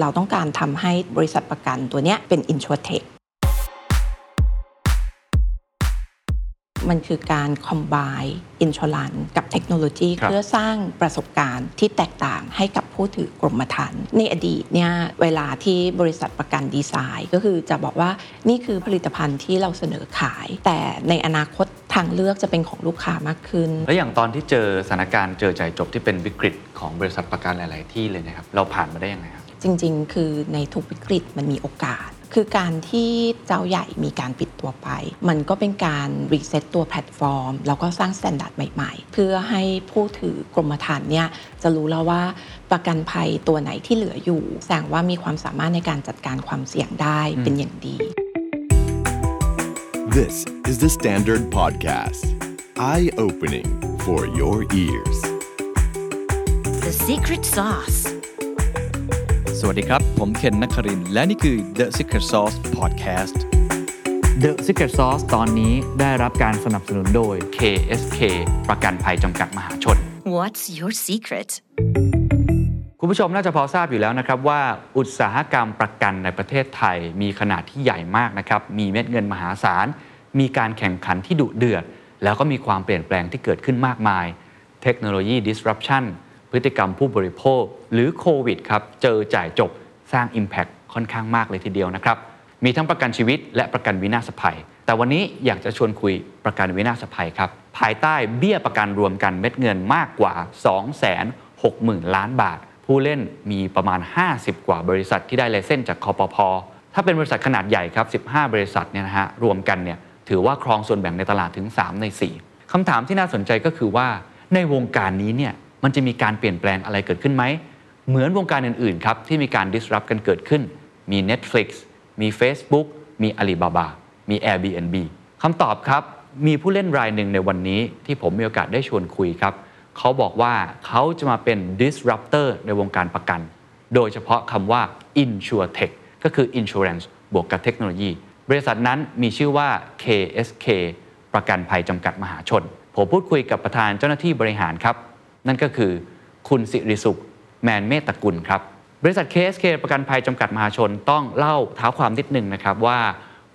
เราต้องการทำให้บริษัทประกันตัวเนี้ยเป็น i n s u r t e c h มันคือการ combine insurance กับเทคโนโลยีครับเพื่อสร้างประสบการณ์ที่แตกต่างให้กับผู้ถือกรมธรรม์ในอดีตเนี่ยเวลาที่บริษัทประกันดีไซน์ ก็คือจะบอกว่านี่คือผลิตภัณฑ์ที่เราเสนอขาย แต่ในอนาคตทางเลือกจะเป็นของลูกค้ามากขึ้น แล้วอย่างตอนที่เจอสถานการณ์เจอจ่ายจบที่เป็นวิกฤตของบริษัทประกันหลาย ๆ ที่เลยนะครับเราผ่านมาได้ยังไงครับ จริงๆ คือในทุกวิกฤตมันมีโอกาส คือการที่เจ้าใหญ่มีการปิดตัวไป มันก็เป็นการ reset ตัวแพลตฟอร์ม แล้วก็สร้าง standard ใหม่ๆ เพื่อให้ผู้ถือกรมธรรม์เนี่ยจะรู้แล้วว่าประกันภัยตัวไหนที่เหลืออยู่ แสดงว่ามีความสามารถในการจัดการความเสี่ยงได้เป็นอย่างดี This is the Standard Podcast. Eye opening for your ears. The secret sauce. สวัสดีครับ ผมเคนนักครินทร์และนี่คือ The Secret Sauce Podcast The Secret Sauce ตอนนี้ได้รับการสนับสนุนโดย KSK ประกันภัยจำกัดมหาชน What's your secret? คุณผู้ชมน่าจะพอทราบอยู่แล้วนะครับว่าอุตสาหกรรมประกันในประเทศไทยมีขนาดที่ใหญ่มากนะครับ มีเม็ดเงินมหาศาล มีการแข่งขันที่ดุเดือด แล้วก็มีความเปลี่ยนแปลงที่เกิดขึ้นมากมาย เทคโนโลยี disruption พ ฤติกรรมผู้บริโภค หรือโควิดครับเจอจ่ายจบสร้าง Impact ค่อนข้างมากเลยทีเดียวนะครับ มีทั้งประกันชีวิตและประกันวินาศภัย แต่วันนี้อยากจะชวนคุยประกันวินาศภัยครับ ภายใต้เบี้ยประกันรวมกันเม็ดเงินมากกว่า 260,000 ล้านบาท ผู้เล่นมีประมาณ 50 กว่าบริษัทที่ได้ไลเซนส์จากคอปพถ้าเป็นบริษัทขนาดใหญ่ครับ 15 บริษัทเนี่ยนะฮะรวมกันเนี่ยถือว่าครองส่วนแบ่งในตลาดถึง 3 ใน 4คำถามที่น่าสนใจก็คือว่าในวงการนี้เนี่ย มันจะมีการเปลี่ยนแปลงอะไรเกิดขึ้นไหม เหมือนวงการอื่นๆครับที่มีการ disrupt กันเกิดขึ้น มี Netflix มี Facebook มี Alibaba มี Airbnb คำตอบครับ มีผู้เล่นรายหนึ่งในวันนี้ที่ผมมีโอกาสได้ชวนคุยครับ เขาบอกว่าเขาจะมาเป็น disruptor ในวงการประกัน โดยเฉพาะคำว่า insurtech ก็คือ insurance บวกกับเทคโนโลยี บริษัทนั้นมีชื่อว่า KSK ประกันภัยจำกัดมหาชน ผมพูดคุยกับประธานเจ้าหน้าที่บริหารครับ นั่นก็คือคุณสิริสุขแมนเมตตกุลครับ บริษัท KSK ประกันภัยจำกัดมหาชนต้องเล่าเท้าความนิดนึงนะครับว่า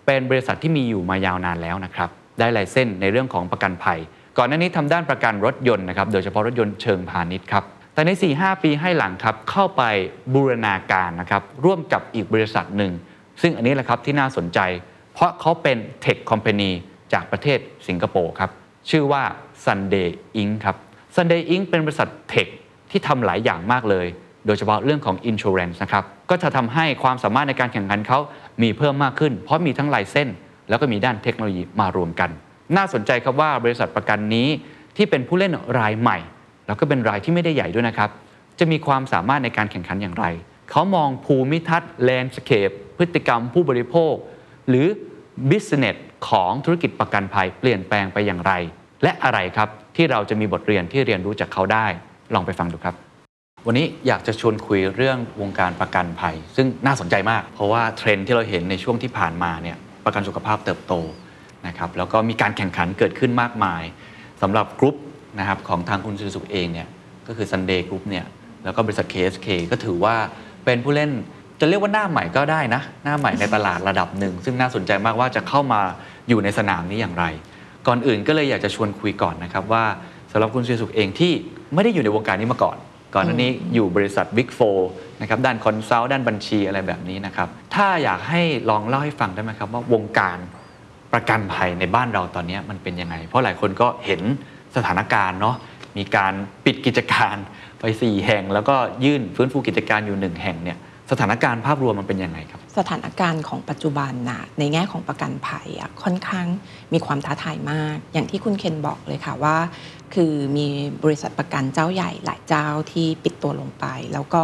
เป็นบริษัทที่มีอยู่มายาวนานแล้วนะครับได้ไลเส้นในเรื่องของประกันภัย ก่อนหน้านี้ทำด้านประกันรถยนต์นะครับโดยเฉพาะรถยนต์เชิงพาณิชย์ครับแต่ใน 4-5 ปีให้หลังครับเข้าไปบูรณาการนะครับร่วมกับอีกบริษัทหนึ่ง ซึ่งอันนี้แหละครับที่น่าสนใจ เพราะเขาเป็นเทคคอมพานีจากประเทศสิงคโปร์ครับชื่อว่า Sunday Inc. ครับ Sunday Inc. เป็นบริษัทเทคที่ทำหลายอย่างมากเลย โดยเฉพาะเรื่องของ Insurance นะครับ ก็จะทำให้ความสามารถในการแข่งขันเขามีเพิ่มมากขึ้น เพราะมีทั้งไลเส้น แล้วก็มีด้านเทคโนโลยีมารวมกัน น่าสนใจครับว่าบริษัทประกันนี้ที่เป็นผู้เล่นรายใหม่ แล้วก็เป็นรายที่ไม่ได้ใหญ่ด้วยนะครับ จะมีความสามารถในการแข่งขันอย่างไร เขามองภูมิทัศน์ landscape พฤติกรรมผู้บริโภค หรือ business ของธุรกิจประกันภัยเปลี่ยนแปลงไปอย่างไร และอะไรครับ ที่เราจะมีบทเรียนที่เรียนรู้จากเขาได้ลองไปฟังดูครับ วันนี้อยากจะชวนคุยเรื่องวงการประกันภัย ซึ่งน่าสนใจมาก เพราะว่าเทรนด์ที่เราเห็นในช่วงที่ผ่านมาเนี่ยประกันสุขภาพเติบโตนะครับแล้วก็มีการแข่งขันเกิดขึ้นมากมายสำหรับกรุ๊ปนะครับของทางคุณสุสุขเองเนี่ยก็คือ Sunday Group เนี่ยแล้วก็บริษัท KSK ก็ถือว่าเป็นผู้เล่นจะเรียกว่าหน้าใหม่ก็ได้นะ หน้าใหม่ในตลาดระดับหนึ่ง ซึ่งน่าสนใจมากว่าจะเข้ามาอยู่ในสนามนี้อย่างไร ก่อนอื่นก็เลยอยากจะชวนคุยก่อนนะครับว่าสำหรับคุณสุสุขเองที่ไม่ได้อยู่ในวงการนี้มาก่อน ก่อนหน้านี้อยู่บริษัท Big 4นะครับด้าน consult ด้านบัญชีอะไรแบบนี้นะครับถ้าอยากให้ลองเล่าให้ฟังได้ไหมครับว่าวงการประกันภัยในบ้านเราตอนนี้มันเป็นยังไง เพราะหลายคนก็เห็นสถานการณ์เนาะมีการปิดกิจการไป 4 แห่ง แล้วก็ยื่นฟื้นฟูกิจการอยู่ 1 แห่งเนี่ย สถานการณ์ภาพรวมมันเป็นยังไงครับ สถานการณ์ของปัจจุบันนะในแง่ของประกันภัยค่อนข้างมีความท้าทายมาก อย่างที่คุณเคนบอกเลยค่ะว่า คือมีบริษัทประกันเจ้าใหญ่หลายเจ้าที่ปิดตัวลงไป แล้วก็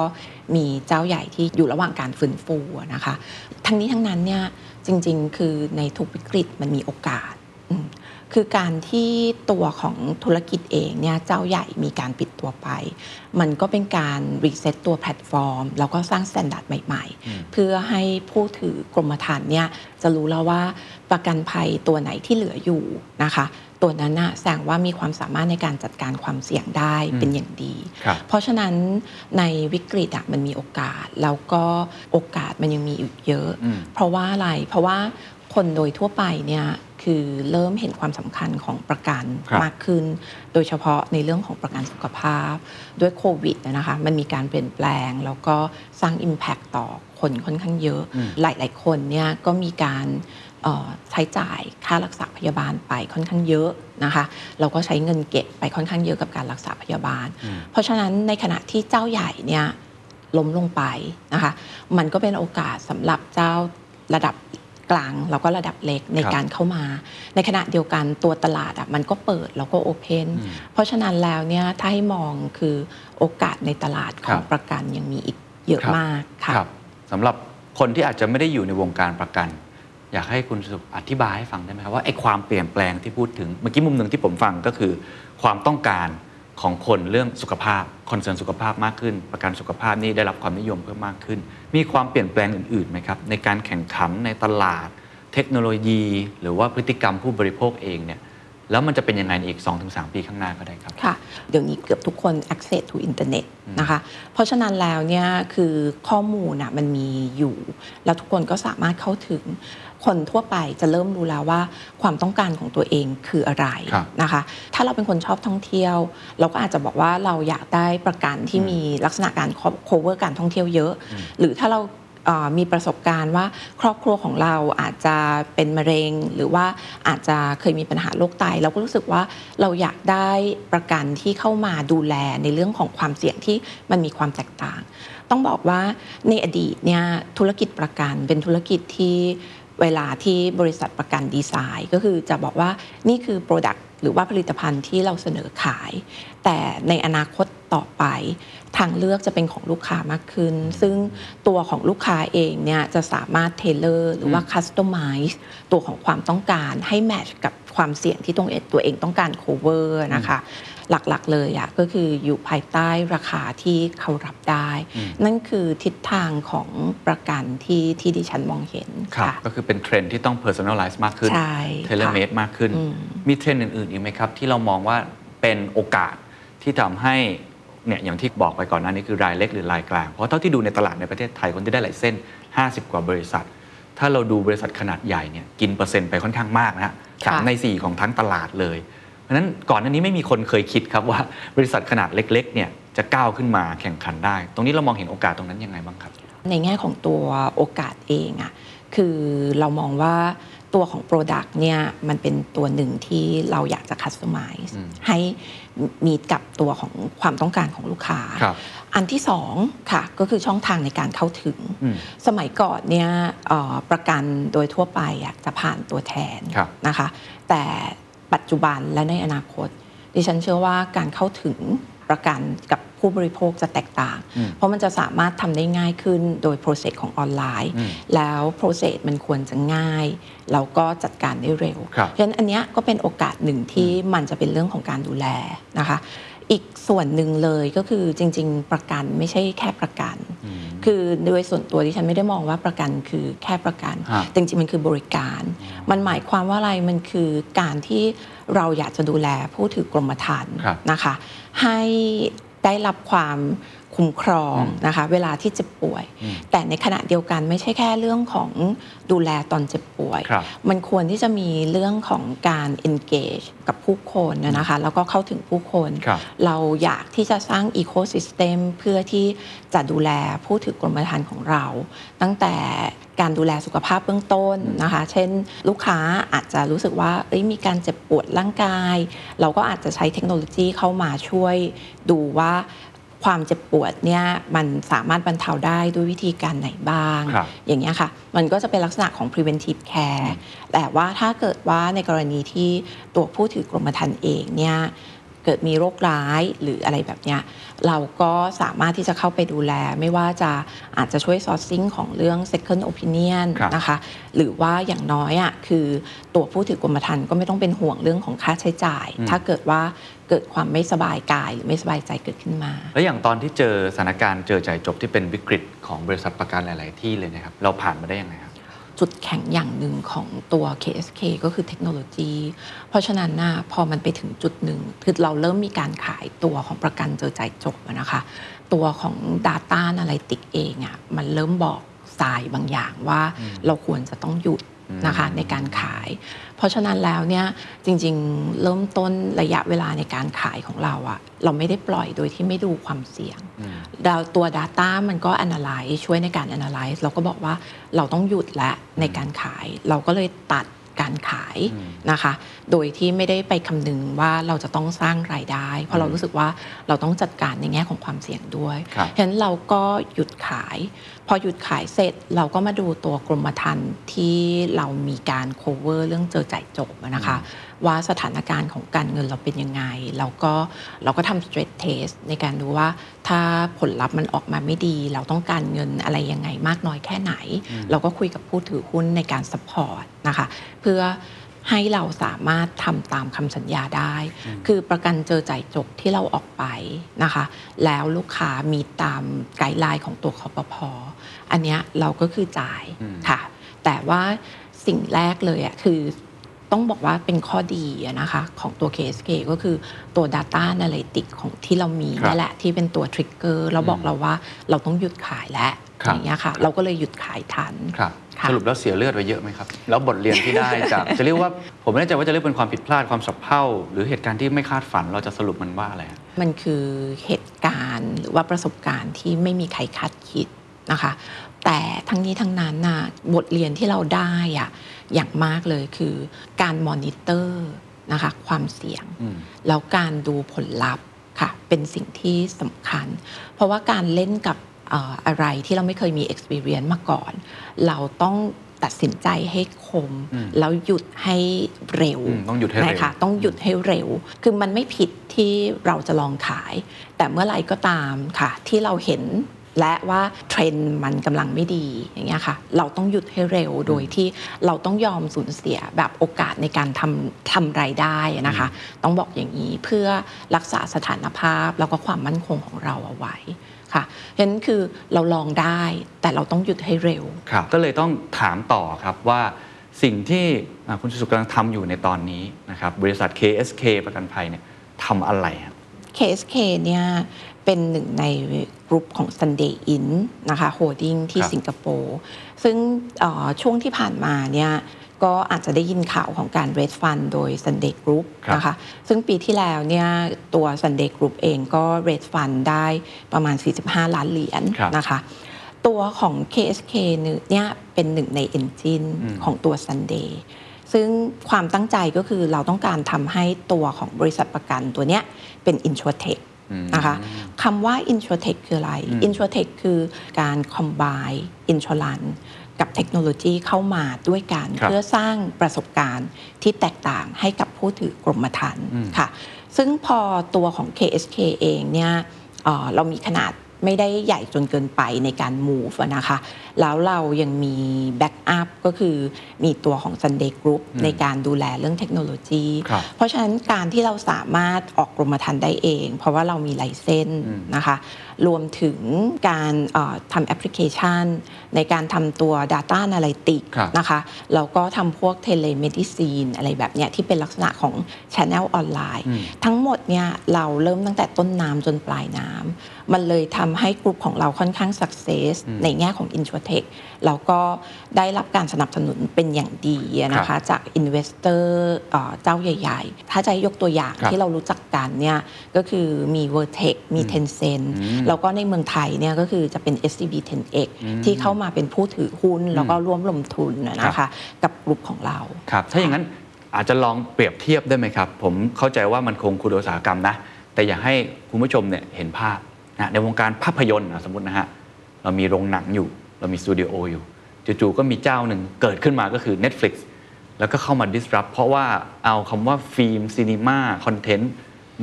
มีเจ้าใหญ่ที่อยู่ระหว่างการฟื้นฟูนะคะ ทั้งนี้ทั้งนั้นเนี่ยจริงๆ คือในทุกวิกฤตมันมีโอกาส คือการที่ตัวของธุรกิจเองเนี่ยเจ้าใหญ่มีการปิดตัวไป มันก็เป็นการ reset ตัวแพลตฟอร์ม แล้วก็สร้าง standard ใหม่ๆ เพื่อให้ผู้ถือกรมธรรม์เนี่ยจะรู้แล้วว่าประกันภัยตัวไหนที่เหลืออยู่นะคะตัวนั้นน่ะแสดงว่ามีความสามารถในการจัดการความเสี่ยงได้เป็นอย่างดีครับเพราะฉะนั้นในวิกฤตอะมันมีโอกาส แล้วก็โอกาสมันยังมีอีกเยอะอืมเพราะว่าอะไร เพราะว่าคนโดยทั่วไปเนี่ย คือเริ่มเห็นความสำคัญของประกันครับมากขึ้น โดยเฉพาะในเรื่องของประกันสุขภาพ ด้วยโควิดนะคะมันมีการเปลี่ยนแปลง แล้วก็สร้าง Impact ต่อคนค่อนข้างเยอะอืมหลาย ๆ คนเนี่ยก็มีการเอ่อใช้จ่ายค่ารักษาพยาบาลไปค่อนข้างเยอะนะคะ เราก็ใช้เงินเก็บไปค่อนข้างเยอะกับการรักษาพยาบาล เพราะฉะนั้นในขณะที่เจ้าใหญ่เนี่ยล้มลงไปนะคะ มันก็เป็นโอกาสสำหรับเจ้าระดับ กลางแล้วก็ระดับเล็กในครับการเข้ามา ในขณะเดียวกันตัวตลาดอะมันก็เปิดแล้วก็โอเพนเพราะฉะนั้นแล้วเนี่ยถ้าให้มองคือโอกาสในตลาดของประกันยังมีอีกเยอะครับมากค่ะครับสำหรับคนที่อาจจะไม่ได้อยู่ในวงการประกัน อยากให้คุณสุอธิบายให้ฟังได้ไหมครับว่าไอ้ความเปลี่ยนแปลงที่พูดถึงเมื่อกี้มุมหนึ่งที่ผมฟังก็คือ ความต้องการของคนเรื่องสุขภาพคอนเซิร์นสุขภาพมากขึ้น ประกันสุขภาพนี่ได้รับความนิยมเพิ่มมากขึ้น มีความเปลี่ยนแปลงอื่นๆไหมครับในการแข่งขันในตลาด เทคโนโลยี หรือว่าพฤติกรรมผู้บริโภคเองเนี่ย แล้วมันจะเป็นยังไงในอีก 2-3 ปีข้างหน้าก็ได้ครับ ค่ะ เดี๋ยวนี้เกือบทุกคน access to อินเทอร์เน็ตนะคะ เพราะฉะนั้นแล้วเนี่ยคือข้อมูลน่ะมันมีอยู่ แล้วทุกคนก็สามารถเข้าถึงคนทั่วไปจะเริ่มรู้แล้วว่าความต้องการของตัวเองคืออะไรครับนะคะ ถ้าเราเป็นคนชอบท่องเที่ยว เราก็อาจจะบอกว่าเราอยากได้ประกันที่มีลักษณะการ cover การท่องเที่ยวเยอะ หรือถ้าเราเอ่อ มีประสบการณ์ว่าครอบครัวของเราอาจจะเป็นมะเร็ง หรือว่าอาจจะเคยมีปัญหาโรคไตเราก็รู้สึกว่าเราอยากได้ประกันที่เข้ามาดูแลในเรื่องของความเสี่ยงที่มันมีความแตกต่าง ต้องบอกว่าในอดีตเนี่ยธุรกิจประกันเป็นธุรกิจที่เวลาที่บริษัทประกันดีไซน์ ก็คือจะบอกว่านี่คือ Product หรือว่าผลิตภัณฑ์ที่เราเสนอขาย แต่ในอนาคตต่อไป ทางเลือกจะเป็นของลูกค้ามากขึ้น ซึ่งตัวของลูกค้าเองเนี่ยจะสามารถเทเลอร์หรือว่าคัสตอมไมซ์ตัวของความต้องการให้ match กับความเสี่ยงที่ตรงเองตัวเองต้องการ cover นะคะ หลักๆเลยอะก็คืออยู่ภายใต้ราคาที่เขารับได้ นั่นคือทิศทางของประกันที่ที่ดิฉันมองเห็นครับค่ะก็คือเป็นเทรนด์ที่ต้อง personalize มากขึ้นใช่ tailor-made มากขึ้นอืมมีเทรนด์อื่นๆอีกไหมครับ ที่เรามองว่าเป็นโอกาสที่ทำให้ เนี่ยอย่างที่บอกไปก่อนหน้านี้คือรายเล็กหรือรายกลาง เพราะเท่าที่ดูในตลาดในประเทศไทยคนที่ได้ license 50 กว่าบริษัท ถ้าเราดูบริษัทขนาดใหญ่เนี่ยกินเปอร์เซ็นต์ไปค่อนข้างมากนะฮะสามใน 4 ของทั้งตลาดเลย เพราะฉะนั้นก่อนหน้านี้ไม่มีคนเคยคิดครับว่าบริษัทขนาดเล็กๆเนี่ยจะก้าวขึ้นมาแข่งขันได้ ตรงนี้เรามองเห็นโอกาสตรงนั้นยังไงบ้างครับ ในแง่ของตัวโอกาสเองอะคือเรามองว่า ตัวของ Product เนี่ยมันเป็นตัวหนึ่งที่เราอยากจะ Customize ให้มีกับตัวของความต้องการของลูกค้าครับอันที่สองค่ะก็คือช่องทางในการเข้าถึงอืมสมัยก่อนเนี่ยเอ่อประกันโดยทั่วไปอะจะผ่านตัวแทนครับนะคะ แต่ปัจจุบันและในอนาคต ดิฉันเชื่อว่าการเข้าถึงประกันกับ ผู้บริโภคจะแตกต่างอืมเพราะมันจะสามารถทำได้ง่ายขึ้นโดย process ของออนไลน์อืมแล้ว process มันควรจะง่ายแล้วก็จัดการได้เร็วครับเพราะฉะนั้นอันเนี้ยก็เป็นโอกาสหนึ่งที่มันจะเป็นเรื่องของการดูแลนะคะ อีกส่วนหนึ่งเลยก็คือจริง ๆ ประกันไม่ใช่แค่ประกัน คือโดยส่วนตัวที่ฉันไม่ได้มองว่าประกันคือแค่ประกันฮะแต่จริงๆมันคือบริการ มันหมายความว่าอะไรมันคือการที่เราอยากจะดูแลผู้ถือกรมธรรม์ครับนะคะ ให้ ได้รับความ คุ้มครองนะคะเวลาที่เจ็บป่วย แต่ในขณะเดียวกันไม่ใช่แค่เรื่องของดูแลตอนเจ็บป่วยครับมันควรที่จะมีเรื่องของการ engage กับผู้คนนะนะคะแล้วก็เข้าถึงผู้คนครับเราอยากที่จะสร้าง ecosystem เพื่อที่จะดูแลผู้ถือกรมธรรม์ของเรา ตั้งแต่การดูแลสุขภาพเบื้องต้นนะคะ เช่น ลูกค้าอาจจะรู้สึกว่าเอ้ยมีการเจ็บปวดร่างกาย เราก็อาจจะใช้เทคโนโลยีเข้ามาช่วยดูว่า ความเจ็บปวดเนี่ยมันสามารถบรรเทาได้ด้วยวิธีการไหนบ้างครับอย่างเงี้ยค่ะ มันก็จะเป็นลักษณะของ preventive care แต่ว่าถ้าเกิดว่าในกรณีที่ตัวผู้ถือกรมธรรม์เองเนี่ย เกิดมีโรคร้ายหรืออะไรแบบเนี้ยเราก็สามารถที่จะเข้าไปดูแล ไม่ว่าจะอาจจะช่วย sourcing ของเรื่อง second opinion ครับนะคะหรือว่าอย่างน้อยอะคือตัวผู้ถือกรมธรรม์ก็ไม่ต้องเป็นห่วงเรื่องของค่าใช้จ่าย ถ้าเกิดว่าเกิดความไม่สบายกายหรือไม่สบายใจเกิดขึ้นมา แล้วอย่างตอนที่เจอสถานการณ์เจอจ่ายจบที่เป็นวิกฤตของบริษัทประกันหลาย ๆ ที่เลยนะครับเราผ่านมาได้ยังไงครับ จุดแข็งอย่างหนึ่งของตัว KSK ก็คือเทคโนโลยี เพราะฉะนั้นนะพอมันไปถึงจุดหนึ่งคือเราเริ่มมีการขายตัวของประกันเจอจ่ายจบอะนะคะ ตัวของ Data Analytics เองอะ่ะมันเริ่มบอกสายบางอย่างว่าเราควรจะต้องหยุด นะคะในการขาย เพราะฉะนั้นแล้วเนี่ยจริงๆ เริ่มต้นระยะเวลาในการขายของเราอะเราไม่ได้ปล่อยโดยที่ไม่ดูความเสี่ยงดาวตัว Data มันก็ analyze ช่วยในการ analyze เราก็บอกว่าเราต้องหยุดและในการขาย เราก็เลยตัดการขายนะคะ โดยที่ไม่ได้ไปคำนึงว่าเราจะต้องสร้างรายได้ เพราะเรารู้สึกว่าเราต้องจัดการในแง่ของความเสี่ยงด้วยครับฉะนั้นเราก็หยุดขาย พอหยุดขายเสร็จเราก็มาดูตัวกรมธรรม์ที่เรามีการ cover เรื่องเจอจ่ายจบอะนะคะว่าสถานการณ์ของการเงินเราเป็นยังไง เราก็เราก็ทำ stress test ในการดูว่าถ้าผลลัพธ์มันออกมาไม่ดี เราต้องการเงินอะไรยังไงมากน้อยแค่ไหน เราก็คุยกับผู้ถือหุ้นในการ support นะคะ เพื่อ ให้เราสามารถทำตามคำสัญญาได้ คือประกันเจอจ่ายจบที่เราออกไปนะคะ แล้วลูกค้ามีตามไกด์ไลน์ของตัวคอปพออันเนี้ยเราก็คือจ่ายค่ะ แต่ว่าสิ่งแรกเลยอะคือต้องบอกว่าเป็นข้อดีอะนะคะของตัว KSK ก็คือตัว Data Analytics ของที่เรามีครับนั่นแหละที่เป็นตัว Trigger เราบอกเราว่าเราต้องหยุดขายแล้วครับอย่างเงี้ยค่ะ เราก็เลยหยุดขายทันครับค่ะ สรุปแล้วเสียเลือดไปเยอะไหมครับ แล้วบทเรียนที่ได้จาก จะเรียกว่าผมไม่แน่ใจว่าจะเรียกเป็นความผิดพลาดความสับเพร่าหรือเหตุการณ์ที่ไม่คาดฝันเราจะสรุปมันว่าอะไรฮะมันคือเหตุการณ์หรือว่าประสบการณ์ที่ไม่มีใครคาดคิดนะคะ แต่ทั้งนี้ทั้งนั้นน่ะบทเรียนที่เราได้อะอย่างมากเลยคือการมอนิเตอร์นะคะความเสี่ยงอืมแล้วการดูผลลัพธ์ค่ะเป็นสิ่งที่สำคัญ เพราะว่าการเล่นกับเอ่ออะไรที่เราไม่เคยมี experience มาก่อน เราต้องตัดสินใจให้คมอืมแล้วหยุดให้เร็วอืมต้องหยุดให้เร็วนะคะต้องหยุดให้เร็ว คือมันไม่ผิดที่เราจะลองขาย แต่เมื่อไหร่ก็ตามค่ะ ที่เราเห็นและว่าเทรนด์มันกำลังไม่ดีอย่างเงี้ยค่ะ เราต้องหยุดให้เร็วโดยที่เราต้องยอมสูญเสียแบบโอกาสในการทำทำรายได้นะคะ ต้องบอกอย่างนี้เพื่อรักษาสถานภาพแล้วก็ความมั่นคงของเราเอาไว้ ค่ะฉะนั้นคือเราลองได้แต่เราต้องหยุดให้เร็ว ครับ ก็เลยต้องถามต่อครับว่าสิ่งที่อ่าคุณสุสุกำลังทำอยู่ในตอนนี้นะครับบริษัท KSK ประกันภัยเนี่ยทำอะไรครับ KSK เนี่ยเป็นหนึ่งในกลุ่มของ Sunday Inn นะคะโฮดดิ้งที่ครับ สิงคโปร์ซึ่งเอ่อช่วงที่ผ่านมาเนี่ย ก็อาจจะได้ยินข่าวของการ raise fund โดย Sunday Group ครับนะคะซึ่งปีที่แล้วเนี่ยตัว Sunday Group เองก็ raise fund ได้ประมาณ 45 ล้านเหรียญครับนะคะตัวของ KSK เนี่ยเป็นหนึ่งใน engine อืมของตัว Sunday ซึ่งความตั้งใจก็คือเราต้องการทำให้ตัวของบริษัทประกันตัวเนี้ยเป็น InsurTech อืมนะคะคำว่า InsurTech คืออะไรอืม InsurTech คือการ combine insurance กับเทคโนโลยีเข้ามาด้วยกันครับเพื่อสร้างประสบการณ์ที่แตกต่างให้กับผู้ถือกรมธรรม์อืมค่ะ ซึ่งพอตัวของ KSK เองเนี่ยเอ่อเรามีขนาดไม่ได้ใหญ่จนเกินไปในการ move อะนะคะ แล้วเรายังมี backup ก็คือมีตัวของ Sunday Group อืมในการดูแลเรื่องเทคโนโลยีครับเพราะฉะนั้นการที่เราสามารถออกกรมธรรม์ได้เอง เพราะว่าเรามีไลเซนส์อืมนะคะ รวมถึงการเอ่อทำแอปพลิเคชัน ในการทำตัว Data Analytics ครับนะคะแล้วก็ทำพวก Telemedicine อะไรแบบเนี้ยที่เป็นลักษณะของ Channel ออนไลน์อืมทั้งหมดเนี่ยเราเริ่มตั้งแต่ต้นน้ำจนปลายน้ำมันเลยทำให้กลุ่มของเราค่อนข้าง success ในแง่ของ InsurTech แล้วก็ได้รับการสนับสนุนเป็นอย่างดีอะนะครัคะบจาก Investor เอ่อเจ้าใหญ่ ๆ ถ้าจะให้ยกตัวอย่างครับที่เรารู้จักกันเนี่ยก็คือมี Vertex มี Tencent อืมแล้วก็ในเมืองไทยเนี่ยก็คือจะเป็น SCB 10X ที่เข้ามาเป็นผู้ถือหุ้น แล้วก็ร่วมลงทุนนะนะคะกับกลุ่มของเราครับถ้าอย่างนั้นอาจจะลองเปรียบเทียบได้ไหมครับ ผมเข้าใจว่ามันคนละอุตสาหกรรมนะ แต่อยากให้คุณผู้ชมเนี่ยเห็นภาพนะในวงการภาพยนตร์นะสมมตินะฮะเรามีโรงหนังอยู่ เรามีสตูดิโออยู่จู่ๆก็มีเจ้าหนึ่งเกิดขึ้นมาก็คือ Netflix แล้วก็เข้ามา disrupt เพราะว่าเอาคำว่า film cinema มา content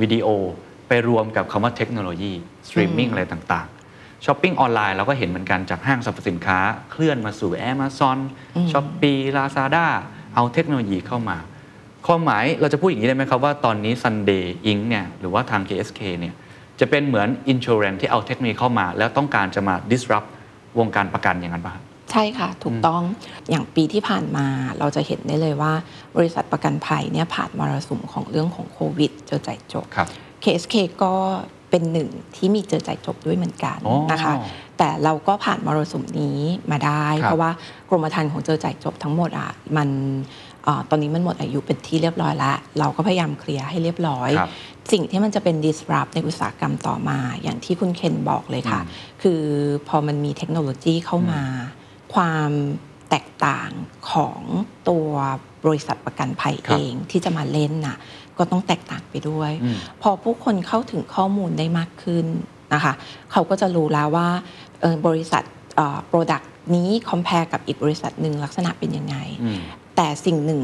วิดีโอไปรวมกับคำว่าเทคโนโลยีสตรีมมิ่งอะไรต่างๆ shopping online เราก็เห็นเหมือนกันจากห้างสรรพสินค้า เคลื่อนมาสู่ Amazon s h o p e e Lazada เอาเทคโนโลยีเข้ามาความหมายเราจะพูดอย่างนี้ได้ไหมครับว่าตอนนี้ Sunday Inc. เนี่ยหรือว่าทาง KSK เนี่ยจะเป็นเหมือน insurance ที่เอาเทคโนโลยีเข้ามา แล้วต้องการจะมา disrupt วงการประกันอย่างนั้นป่ะครับใใช่ค่ะ ถูกต้องอย่างปีที่ผ่านมาเราจะเห็นได้เลยว่า บริษัทประกันภัยเนี่ยผ่านมรสุมของเรื่องของโควิดเจอจ่ายจบครับ KSK ก็เป็นหนึ่งที่มีเจอจ่ายจบด้วยเหมือนกันอ๋อนะคะ แต่เราก็ผ่านมรสุมนี้มาได้ครับเพราะว่ากรมธรรม์ของเจอจ่ายจบทั้งหมดอะมันเออตอนนี้มันหมดอายุเป็นที่เรียบร้อยแล้ว เราก็พยายามเคลียร์ให้เรียบร้อยครับ สิ่งที่มันจะเป็น disrupt ในอุตสาหกรรมต่อมา อย่างที่คุณเคนบอกเลยค่ะอืมคือพอมันมีเทคโนโลยีเข้ามา ความแตกต่างของตัวบริษัทประกันภัยครัเอบงที่จะมาเล่นน่ะก็ต้องแตกต่างไปด้วยอืมพอผู้คนเข้าถึงข้อมูลได้มากขึ้นนะคะ เขาก็จะรู้แล้วว่าเอ่อบริษัทโปรดักต์นี้ compare กับอีกบริษัทหนึ่งลักษณะเป็นยังไงอืมแต่สิ่งหนึ่ง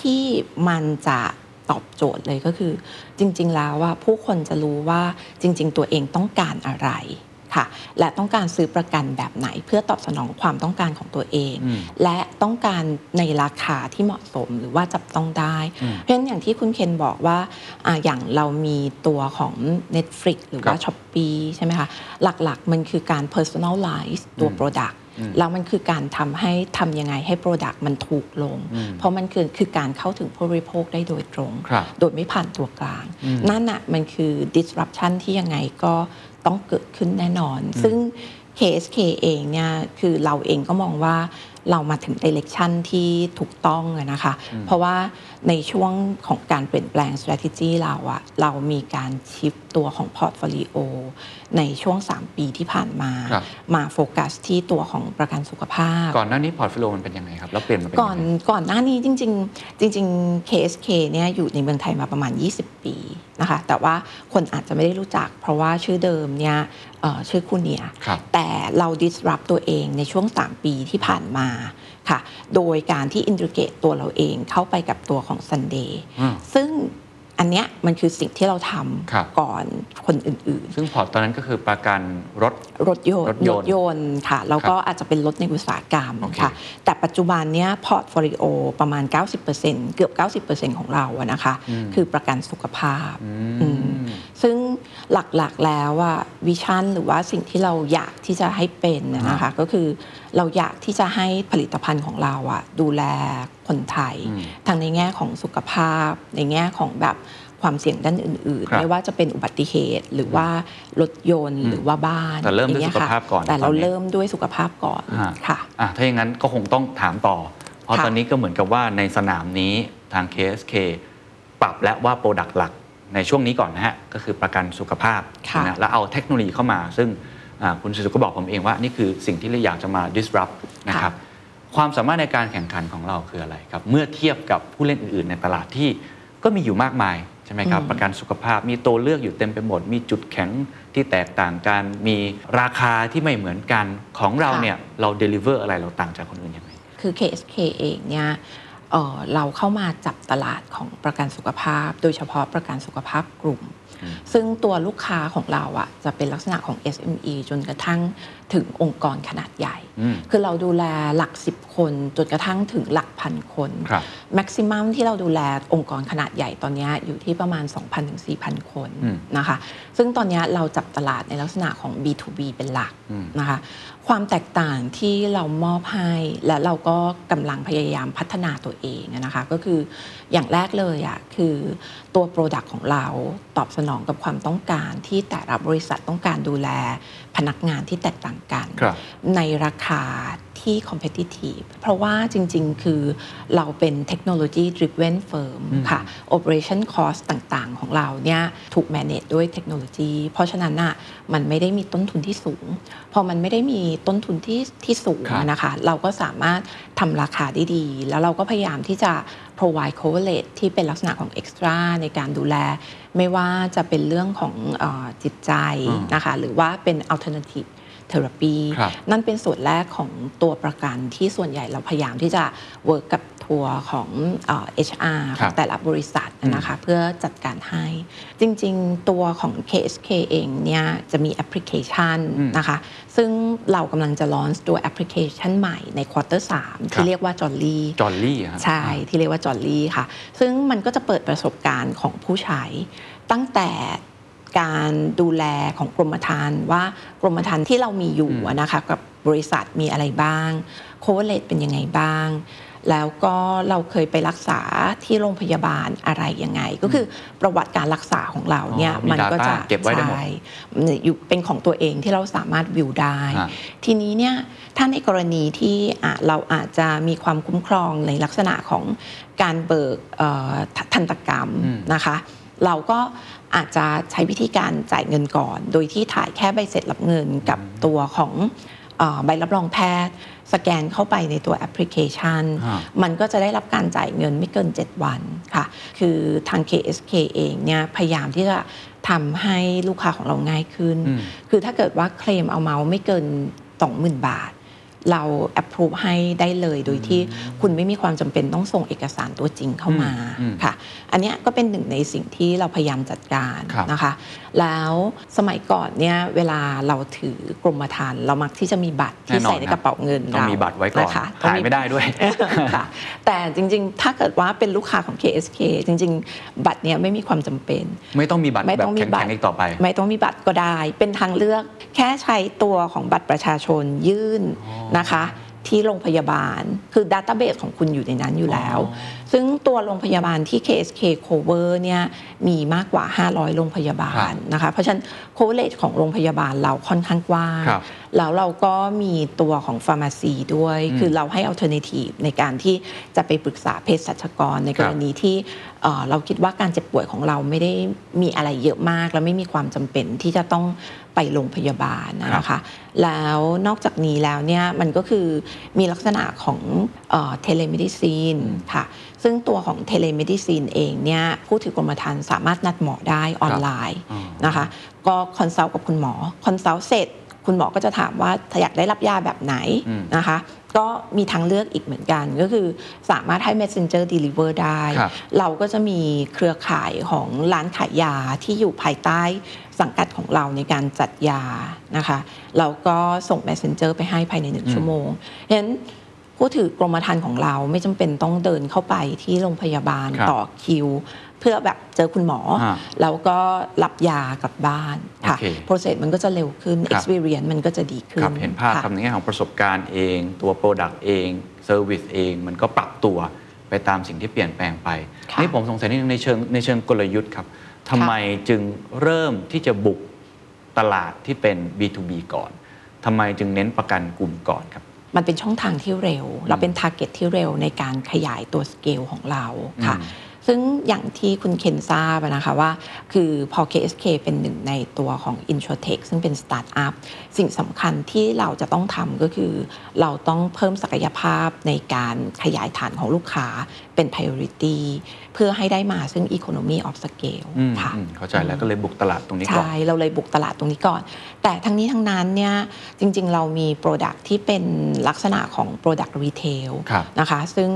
ที่มันจะ ตอบโจทย์เลยก็คือ จริง ๆ แล้วว่าผู้คนจะรู้ว่าจริง ๆ ตัวเองต้องการอะไรค่ะ และต้องการซื้อประกันแบบไหน เพื่อตอบสนองความต้องการของตัวเองอืมและต้องการในราคาที่เหมาะสมหรือว่าจับต้องได้อืมเพราะฉะนั้นอย่างที่คุณเคนบอกว่าอาอย่างเรามีตัวของ Netflix หรือว่าครับ s h อ p e e ใช่ไหมคะหลักๆ มันคือการ personalize ตัวอืม Product อืม แล้วมันคือการทำให้ทำยังไงให้ Product มันถูกลงอืมเพราะมันคือคือการเข้าถึงผู้บริโภคได้โดยตรงครับโดยไม่ผ่านตัวกลางอืมนั่นน่ะมันคือ disruption ที่ยังไงก็ต้องเกิดขึ้นแน่นอน ซึ่ง KSK เองเนี่ยคือเราเองก็มองว่า เรามาถึง direction ที่ถูกต้องอะนะคะ เพราะว่าในช่วงของการเปลี่ยนแปลง strategy เราอะเรามีการ shift ตัวของ portfolio ในช่วง 3 ปีที่ผ่านมาครับมาโฟกัสที่ตัวของประกันสุขภาพ ก่อนหน้านี้ portfolio มันเป็นยังไงครับ แล้วเปลี่ยนมาเป็นก่อนยังไงก่อนหน้านี้จริง ๆ จริง ๆ KSK เนี่ยอยู่ในเมืองไทยมาประมาณ 20 ปีนะคะ แต่ว่าคนอาจจะไม่ได้รู้จัก เพราะว่าชื่อเดิมเนี่ยเอ่อ ชื่อ Kurnia ครับแต่เรา disrupt ตัวเองในช่วง 3 ปีที่ผ่านมาค่ะ โดยการที่ integrate ตัวเราเองเข้าไปกับตัวของ Sunday อืมซึ่ง อันเนี้ยมันคือสิ่งที่เราครับทำก่อนคนอื่นๆ ซึ่งพอร์ตตอนนั้นก็คือประกันรถรถยนต์รถยนต์ยนต์ค่ะแล้วก็อาจจะเป็นรถในอุตสาหกรรมโอเคค่ะแต่ปัจจุบันเนี้ย portfolio ประมาณ 90%เกือบ 90%ของเราอะนะคะ คือประกันสุขภาพอือืมมซึ่งหลักๆแล้วอะวิชั่นหรือว่าสิ่งที่เราอยากที่จะให้เป็นน่ะนะคะก็คือ เราอยากที่จะให้ผลิตภัณฑ์ของเราอะดูแลคนไทยอืมทั้งในแง่ของสุขภาพ ในแง่ของแบบความเสี่ยงด้านอื่นครับๆไม่ว่าจะเป็นอุบัติเหตุ หรือว่ารถยนต์หรือว่าบ้านแต่เริ่มด้วยอย่งงี้สุขภาพก่อน แต่ตเราอนนี้เริ่มด้วยสุขภาพก่อนอ่าค่ะอะถ้าอย่างนั้นก็คงต้องถามต่อ เพราะค่ะตอนนี้ก็เหมือนกับว่าในสนามนี้ทาง KSK ปรับและว่าโปรดักต์หลักในช่วงนี้ก่อนนะฮะก็คือประกันสุขภาพค่ะนะแล้วเอาเทคโนโลยีเข้ามาซึ่งอ่า คุณสุสุก็บอกผมเองว่านี่คือสิ่งที่เราอยากจะมา disrupt นะครับความสามารถในการแข่งขันของเราคืออะไรครับ เมื่อเทียบกับผู้เล่นอื่น ๆ ในตลาดที่ก็มีอยู่มากมายใช่ไหมครับอืมประกันสุขภาพมีตัวเลือกอยู่เต็มไปหมด มีจุดแข็งที่แตกต่างกัน มีราคาที่ไม่เหมือนกันของเราเนี่ยเรา deliver อะไรเราต่างจากคนอื่นยังไงคือ KSK เองเนี่ยเอ่อเราเข้ามาจับตลาดของประกันสุขภาพ โดยเฉพาะประกันสุขภาพกลุ่ม ซึ่งตัวลูกค้าของเราอะจะเป็นลักษณะของ SME จนกระทั่ง ถึงองค์กรขนาดใหญ่อืมคือเราดูแลหลัก 10 คนจนกระทั่งถึงหลักพันคนครับแม็กซิมัมที่เราดูแลองค์กรขนาดใหญ่ตอนเนี้ยอยู่ที่ประมาณ 2,000ถึง4,000 คนอืมนะคะ ซึ่งตอนเนี้ยเราจับตลาดในลักษณะของ B2B เป็นหลักอืมนะคะ ความแตกต่างที่เรามอบให้และเราก็กำลังพยายามพัฒนาตัวเองนะคะ ก็คืออย่างแรกเลยอะคือตัว Product ของเราตอบสนองกับความต้องการที่แต่ละบริษัทต้องการดูแลพนักงานที่แตกต่างกันครับในราคาที่ competitive เพราะว่าจริง ๆ คือเราเป็น technology driven firm ค่ะ operation cost ต่างๆ ของเราเนี่ยถูก manage ด้วยเทคโนโลยี เพราะฉะนั้นน่ะมันไม่ได้มีต้นทุนที่สูง พอมันไม่ได้มีต้นทุนที่ที่สูงครับนะคะ เราก็สามารถทำราคาได้ดี แล้วเราก็พยายามที่จะ provide coverage ที่เป็นลักษณะของ extra ในการดูแล ไม่ว่าจะเป็นเรื่องของเออจิตใจอืมนะคะ หรือว่าเป็น alternative therapy ครับนั่นเป็นส่วนแรกของตัวประกันที่ส่วนใหญ่เราพยายามที่จะ work กับตัวของเอ่อ HR ครัองแต่ละบริษัทนะคะเพื่อจัดการให้ จริงๆ ตัวของ KSK เองเนี่ยจะมีแอปพลิเคชันอืมนะคะซึ่งเรากำลังจะ launch ตัวแอปพลิเคชันใหม่ใน quarter 3ครับที่เรียกว่า Jolly Jolly ฮะใช่ที่เรียกว่า Jolly ค่ะ ซึ่งมันก็จะเปิดประสบการณ์ของผู้ใช้ตั้งแต่ การดูแลของกรมธรรม์ว่ากรมธรรม์ที่เรามีอยู่อะนะคะกับบริษัทมีอะไรบ้าง coverage เป็นยังไงบ้าง แล้วก็เราเคยไปรักษาที่โรงพยาบาลอะไรยังไง ก็คือประวัติการรักษาของเราเนี่ยอ๋อมีมันก็จะ data เก็บไว้ได้หมดใช่อยู่เป็นของตัวเองที่เราสามารถวิวได้ฮะทีนี้เนี่ยถ้าในกรณีที่อะเราอาจจะมีความคุ้มครองในลักษณะของการเบิกเอ่อททันตกรรมอืมนะคะเราก็ อาจจะใช้วิธีการจ่ายเงินก่อน โดยที่ถ่ายแค่ใบเสร็จรับเงินกับตัวของเอ่อใบรับรองแพทย์ สแกนเข้าไปในตัวแอปพลิเคชันฮะมันก็จะได้รับการจ่ายเงินไม่เกิน 7 วันค่ะ คือทาง KSK เองเนี่ยพยายามที่จะทำให้ลูกค้าของเราง่ายขึ้นอืมคือถ้าเกิดว่าเคลมเอาเมาไม่เกิน 20,000 บาท เรา approve ให้ได้เลยโดยที่คุณไม่มีความจำเป็นต้องส่งเอกสารตัวจริงเข้ามาอืมค่ะ อันเนี้ยก็เป็นหนึ่งในสิ่งที่เราพยายามจัดการครับนะคะ แล้วสมัยก่อนเนี่ยเวลาเราถือกรมธรรม์เรามักที่จะมีบัตรที่แน่นอนใส่ในกระเป๋าเงินต้องเรามีบัตรไว้ก่อนนะคะหายไม่ได้ด้วยค่ะแต่จริงๆ ถ้าเกิดว่าเป็นลูกค้าของ KSK จริง ๆ บัตรเนี้ยไม่มีความจำเป็น ไม่ต้องมีบัตรไม่แบบต้องมีแข็บัตงรๆอีกต่อไป ไม่ต้องมีบัตรก็ได้ เป็นทางเลือกแค่ใช้ตัวของบัตรประชาชนยื่นนะคะที่โรงพยาบาลคือดัตต้าเบสของคุณอยู่ในนั้นอยู่แล้วซึ่งตัวโรงพยาบาลที่ KSK cover เนี่ยมีมากกว่า 500 โรงพยาบาครัลบนะคะ เพราะฉะนั้น coverage ของโรงพยาบาลเราค่อนข้างกว้างครับแล้วเราก็มีตัวของฟาร์มาซีด้วย คือเราให้ alternative ในการที่จะไปปรึกษาเภสัชกรในกรณีที่เอ่อเราคิดว่าการเจ็บป่วยของเราไม่ได้มีอะไรเยอะมาก และไม่มีความจำเป็นที่จะต้องไปโรงพยาบาลนะคะแล้วนอกจากนี้แล้วเนี่ยมันก็คือมีลักษณะของเทเล m e d i c i n e ค่ะซึ่งตัวของเทเล m e d i c i n e เองเนี่ยผู้ถือกรมธรรม์สามารถนัดหมอได้ออนไลน์อ๋อนะคะก็ consult กับคุณหมอ consult เสร็จ คุณหมอก็จะถามว่าถ้าอยากได้รับยาแบบไหนอืมนะคะก็มีทางเลือกอีกเหมือนกันก็คือสามารถให้ messenger deliver ได้ครับเราก็จะมีเครือข่ายของร้านขายยาที่อยู่ภายใต้สังกัดของเราในการจัดยานะคะ เราก็ส่ง messenger ไปให้ภายในหนึ่งอืมชั่วโมงฉะนั้น ผู้ถือกรมธรรม์ของเราไม่จำเป็นต้องเดินเข้าไปที่โรงพยาบาลครับต่อคิว เพื่อแบบเจอคุณหมอฮะแล้วก็รับยากลับบ้านค่ะโอเค process มันก็จะเร็วขึ้นครับ experience มันก็จะดีขึ้นครับเห็นภาพค่ะครับในแง่ของประสบการณ์เอง ตัว Product เอง Service เองมันก็ปรับตัวไปตามสิ่งที่เปลี่ยนแปลงไปค่ะนี่ผมสงสัยนิดนึงในเชิงในเชิงกลยุทธ์ครับทำไมจึงเริ่มที่จะบุกตลาดที่เป็น B2B ก่อนทำไมจึงเน้นประกันกลุ่มก่อนครับ มันเป็นช่องทางที่เร็ว เราเป็น t a r g e t ที่เร็วในการขยายตัวสเกลของเราค่ะอืมซึ่งอย่างที่คุณเคนทราบอะนะคะว่า คือพอ KSK เป็นหนึ่งในตัวของ InsurTech ซึ่งเป็นสตาร์ทอัพ สิ่งสำคัญที่เราจะต้องทำก็คือ เราต้องเพิ่มศักยภาพในการขยายฐานของลูกค้าเป็น priority เพื่อให้ได้มาซึ่ง economy of scale อืมค่ะอืมเข้าใจแล้วก็เลยบุกตลาดตรงนี้ก่อน ใช่ เราเลยบุกตลาดตรงนี้ก่อน แต่ทั้งนี้ทั้งนั้นเนี่ยจริง ๆ เรามี Product ที่เป็นลักษณะของ Product Retail ครับนะคะ ซึ่ง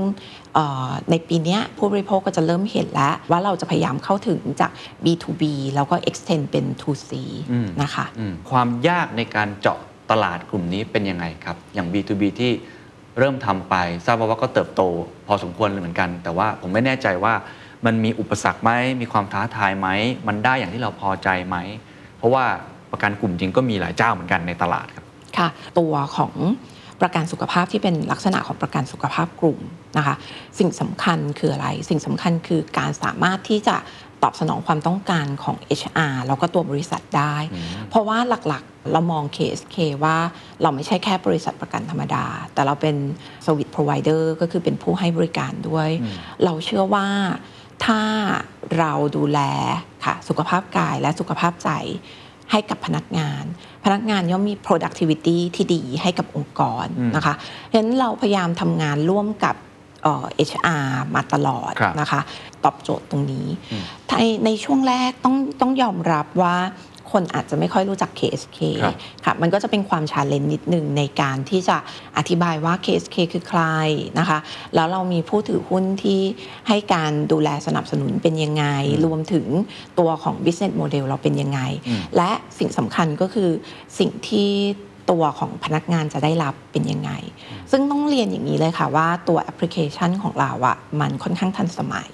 เอ่อในปีเนี้ยผู้บริโภคก็จะเริ่มเห็นแล้ว ว่าเราจะพยายามเข้าถึงจาก B2B แล้วก็ extend เป็น 2C อืมนะคะอืมความยากในการเจาะตลาดกลุ่มนี้เป็นยังไงครับ อย่าง B2B ที่เริ่มทำไป ทราบมาว่าก็เติบโตพอสมควรเหมือนกัน แต่ว่าผมไม่แน่ใจว่ามันมีอุปสรรคไหมมีความท้าทายไหม มันได้อย่างที่เราพอใจไหม เพราะว่าประกันกลุ่มจริงก็มีหลายเจ้าเหมือนกันในตลาดครับ ค่ะ ตัวของประกันสุขภาพที่เป็นลักษณะของประกันสุขภาพกลุ่มนะคะ สิ่งสำคัญคืออะไร สิ่งสำคัญคือการสามารถที่จะตอบสนองความต้องการของ HR แล้วก็ตัวบริษัทได้ เพราะว่าหลักๆ เรามอง KSK ว่าเราไม่ใช่แค่บริษัทประกันธรรมดา แต่เราเป็น Service Provider ก็คือเป็นผู้ให้บริการด้วย เราเชื่อว่าถ้าเราดูแลค่ะสุขภาพกายและสุขภาพใจให้กับพนักงาน พนักงานย่อมมี productivity ที่ดีให้กับองค์กรนะคะฉะนั้นเราพยายามทำงานร่วมกับเอ่อ HR มาตลอดครับนะคะ ตอบโจทย์ตรงนี้ในในช่วงแรกต้องต้องยอมรับว่า คนอาจจะไม่ค่อยรู้จัก KSK ครับค่ะมันก็จะเป็นความชาเลนจ์นิดหนึ่งในการที่จะอธิบายว่า KSK คือใครนะคะ แล้วเรามีผู้ถือหุ้นที่ให้การดูแลสนับสนุนเป็นยังไง รวมถึงตัวของ business model เราเป็นยังไง และสิ่งสำคัญก็คือสิ่งที่ตัวของพนักงานจะได้รับเป็นยังไง ซึ่งต้องเรียนอย่างนี้เลยค่ะว่าตัวแอปพลิเคชันของเราอะมันค่อนข้างทันสมัย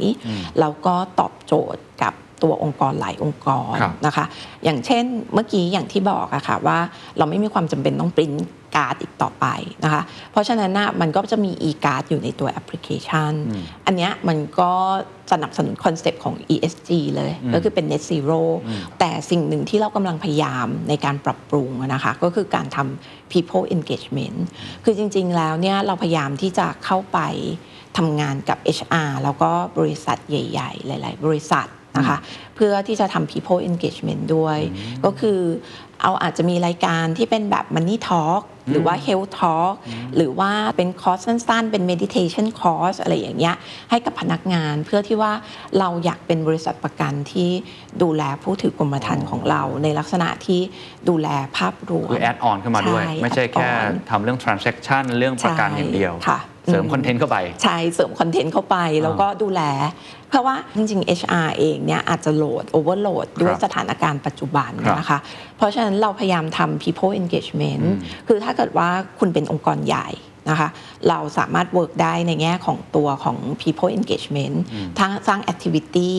แล้วก็ตอบโจทย์กับ ตัวองค์กรหลายองค์กรครับนะคะ อย่างเช่นเมื่อกี้อย่างที่บอกอะค่ะว่าเราไม่มีความจำเป็นต้อง print card อีกต่อไปนะคะ เพราะฉะนั้นนะมันก็จะมี e-card อยู่ในตัวแอปพลิเคชัน อันเนี้ยมันก็สนับสนุนคอนเซปต์ของ ESG เลย ก็คือเป็น net zero แต่สิ่งหนึ่งที่เรากำลังพยายามในการปรับปรุงอะนะคะ ก็คือการทำ people engagement คือจริง ๆ แล้วเนี่ยเราพยายามที่จะเข้าไปทำงานกับ HR แล้วก็บริษัทใหญ่ ๆ หลาย ๆ บริษัทนะคะ เพื่อที่จะทำ people engagement ด้วย ก็คือเอาอาจจะมีรายการที่เป็นแบบ money talk หรือว่า health talk หรือว่าเป็นคอร์สสั้นๆ เป็น meditation course อะไรอย่างเงี้ยให้กับพนักงานเพื่อที่ว่าเราอยากเป็นบริษัทประกันที่ดูแลผู้ถือกรมธรรม์ของเรา ในลักษณะที่ดูแลภาพรวมคือแอดออนเข้ามาด้วยใช่ไม่ใช่แค่ add on ทำเรื่อง transaction เรื่องประกันอย่างเดียวใช่ค่ะเสริมอืมคอนเทนต์เข้าไป ใช่ เสริมคอนเทนต์เข้าไป แล้วก็ดูแล เพราะว่าจริงๆ HR เองเนี่ยอาจจะโหลด overload ด้วยสถานการณ์ปัจจุบันครับนะคะ เพราะฉะนั้นเราพยายามทำ people engagement คือถ้าเกิดว่าคุณเป็นองค์กรใหญ่ นะคะเราสามารถ work ได้ในแง่ของตัวของ people engagement ทั้งสร้าง activity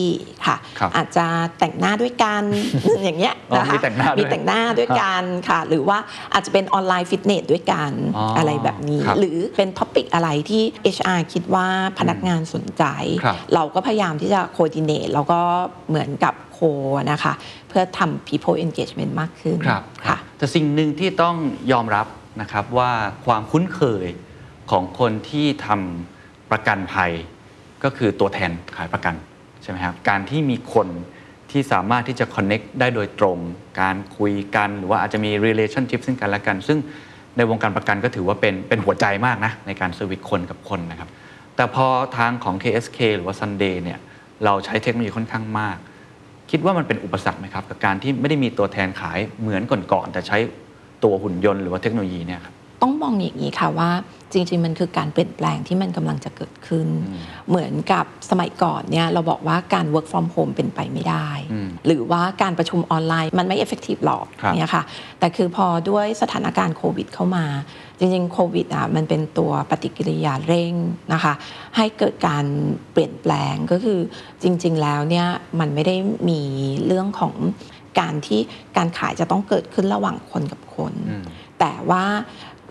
ค่ะครับอาจจะแต่งหน้าด้วยกันอย่างเงี้ยอ๋อนะคะมีแต่งหน้าด้วยมีแต่งหน้าด้วยกันค่ะ หรือว่าอาจจะเป็น online fitness ด้วยกันอ๋อออะไรแบบนี้ครับหรือเป็น topic อะไรที่ HR คิดว่าพนักงานสนใจครับเราก็พยายามที่จะ coordinate แล้วก็เหมือนกับ co นะคะ เพื่อทำ people engagement มากขึ้นครับค่ะแต่สิ่งหนึ่งที่ต้องยอมรับ นะครับว่าความคุ้นเคยของคนที่ทำประกันภัย ก็คือตัวแทนขายประกันใช่ไหมครับการที่มีคนที่สามารถที่จะ connect ได้โดยตรง การคุยกันหรือว่าอาจจะมี relationship ซึ่งกันและกัน ซึ่งในวงการประกันก็ถือว่าเป็นเป็นหัวใจมากนะในการ service คนกับคนนะครับ แต่พอทางของ KSK หรือว่า Sunday เนี่ยเราใช้เทคโนโลยีค่อนข้างมาก คิดว่ามันเป็นอุปสรรคไหมครับ กับการที่ไม่ได้มีตัวแทนขายเหมือนก่อนๆแต่ใช้ ตัวหุ่นยนต์หรือว่าเทคโนโลยีเนี่ยครับต้องมองอย่างนี้ค่ะว่าจริง ๆ มันคือการเปลี่ยนแปลงที่มันกำลังจะเกิดขึ้น เหมือนกับสมัยก่อนเนี่ยเราบอกว่าการ work from home เป็นไปไม่ได้อืมหรือว่าการประชุมออนไลน์มันไม่ effective หรอกครับเนี่ยค่ะแต่คือพอด้วยสถานการณ์โควิดเข้ามา จริง ๆ โควิดอะมันเป็นตัวปฏิกิริยาเร่งนะคะให้เกิดการเปลี่ยนแปลงก็คือจริง ๆ แล้วเนี่ยมันไม่ได้มีเรื่องของ การที่การขายจะต้องเกิดขึ้นระหว่างคนกับคนอืมแต่ว่า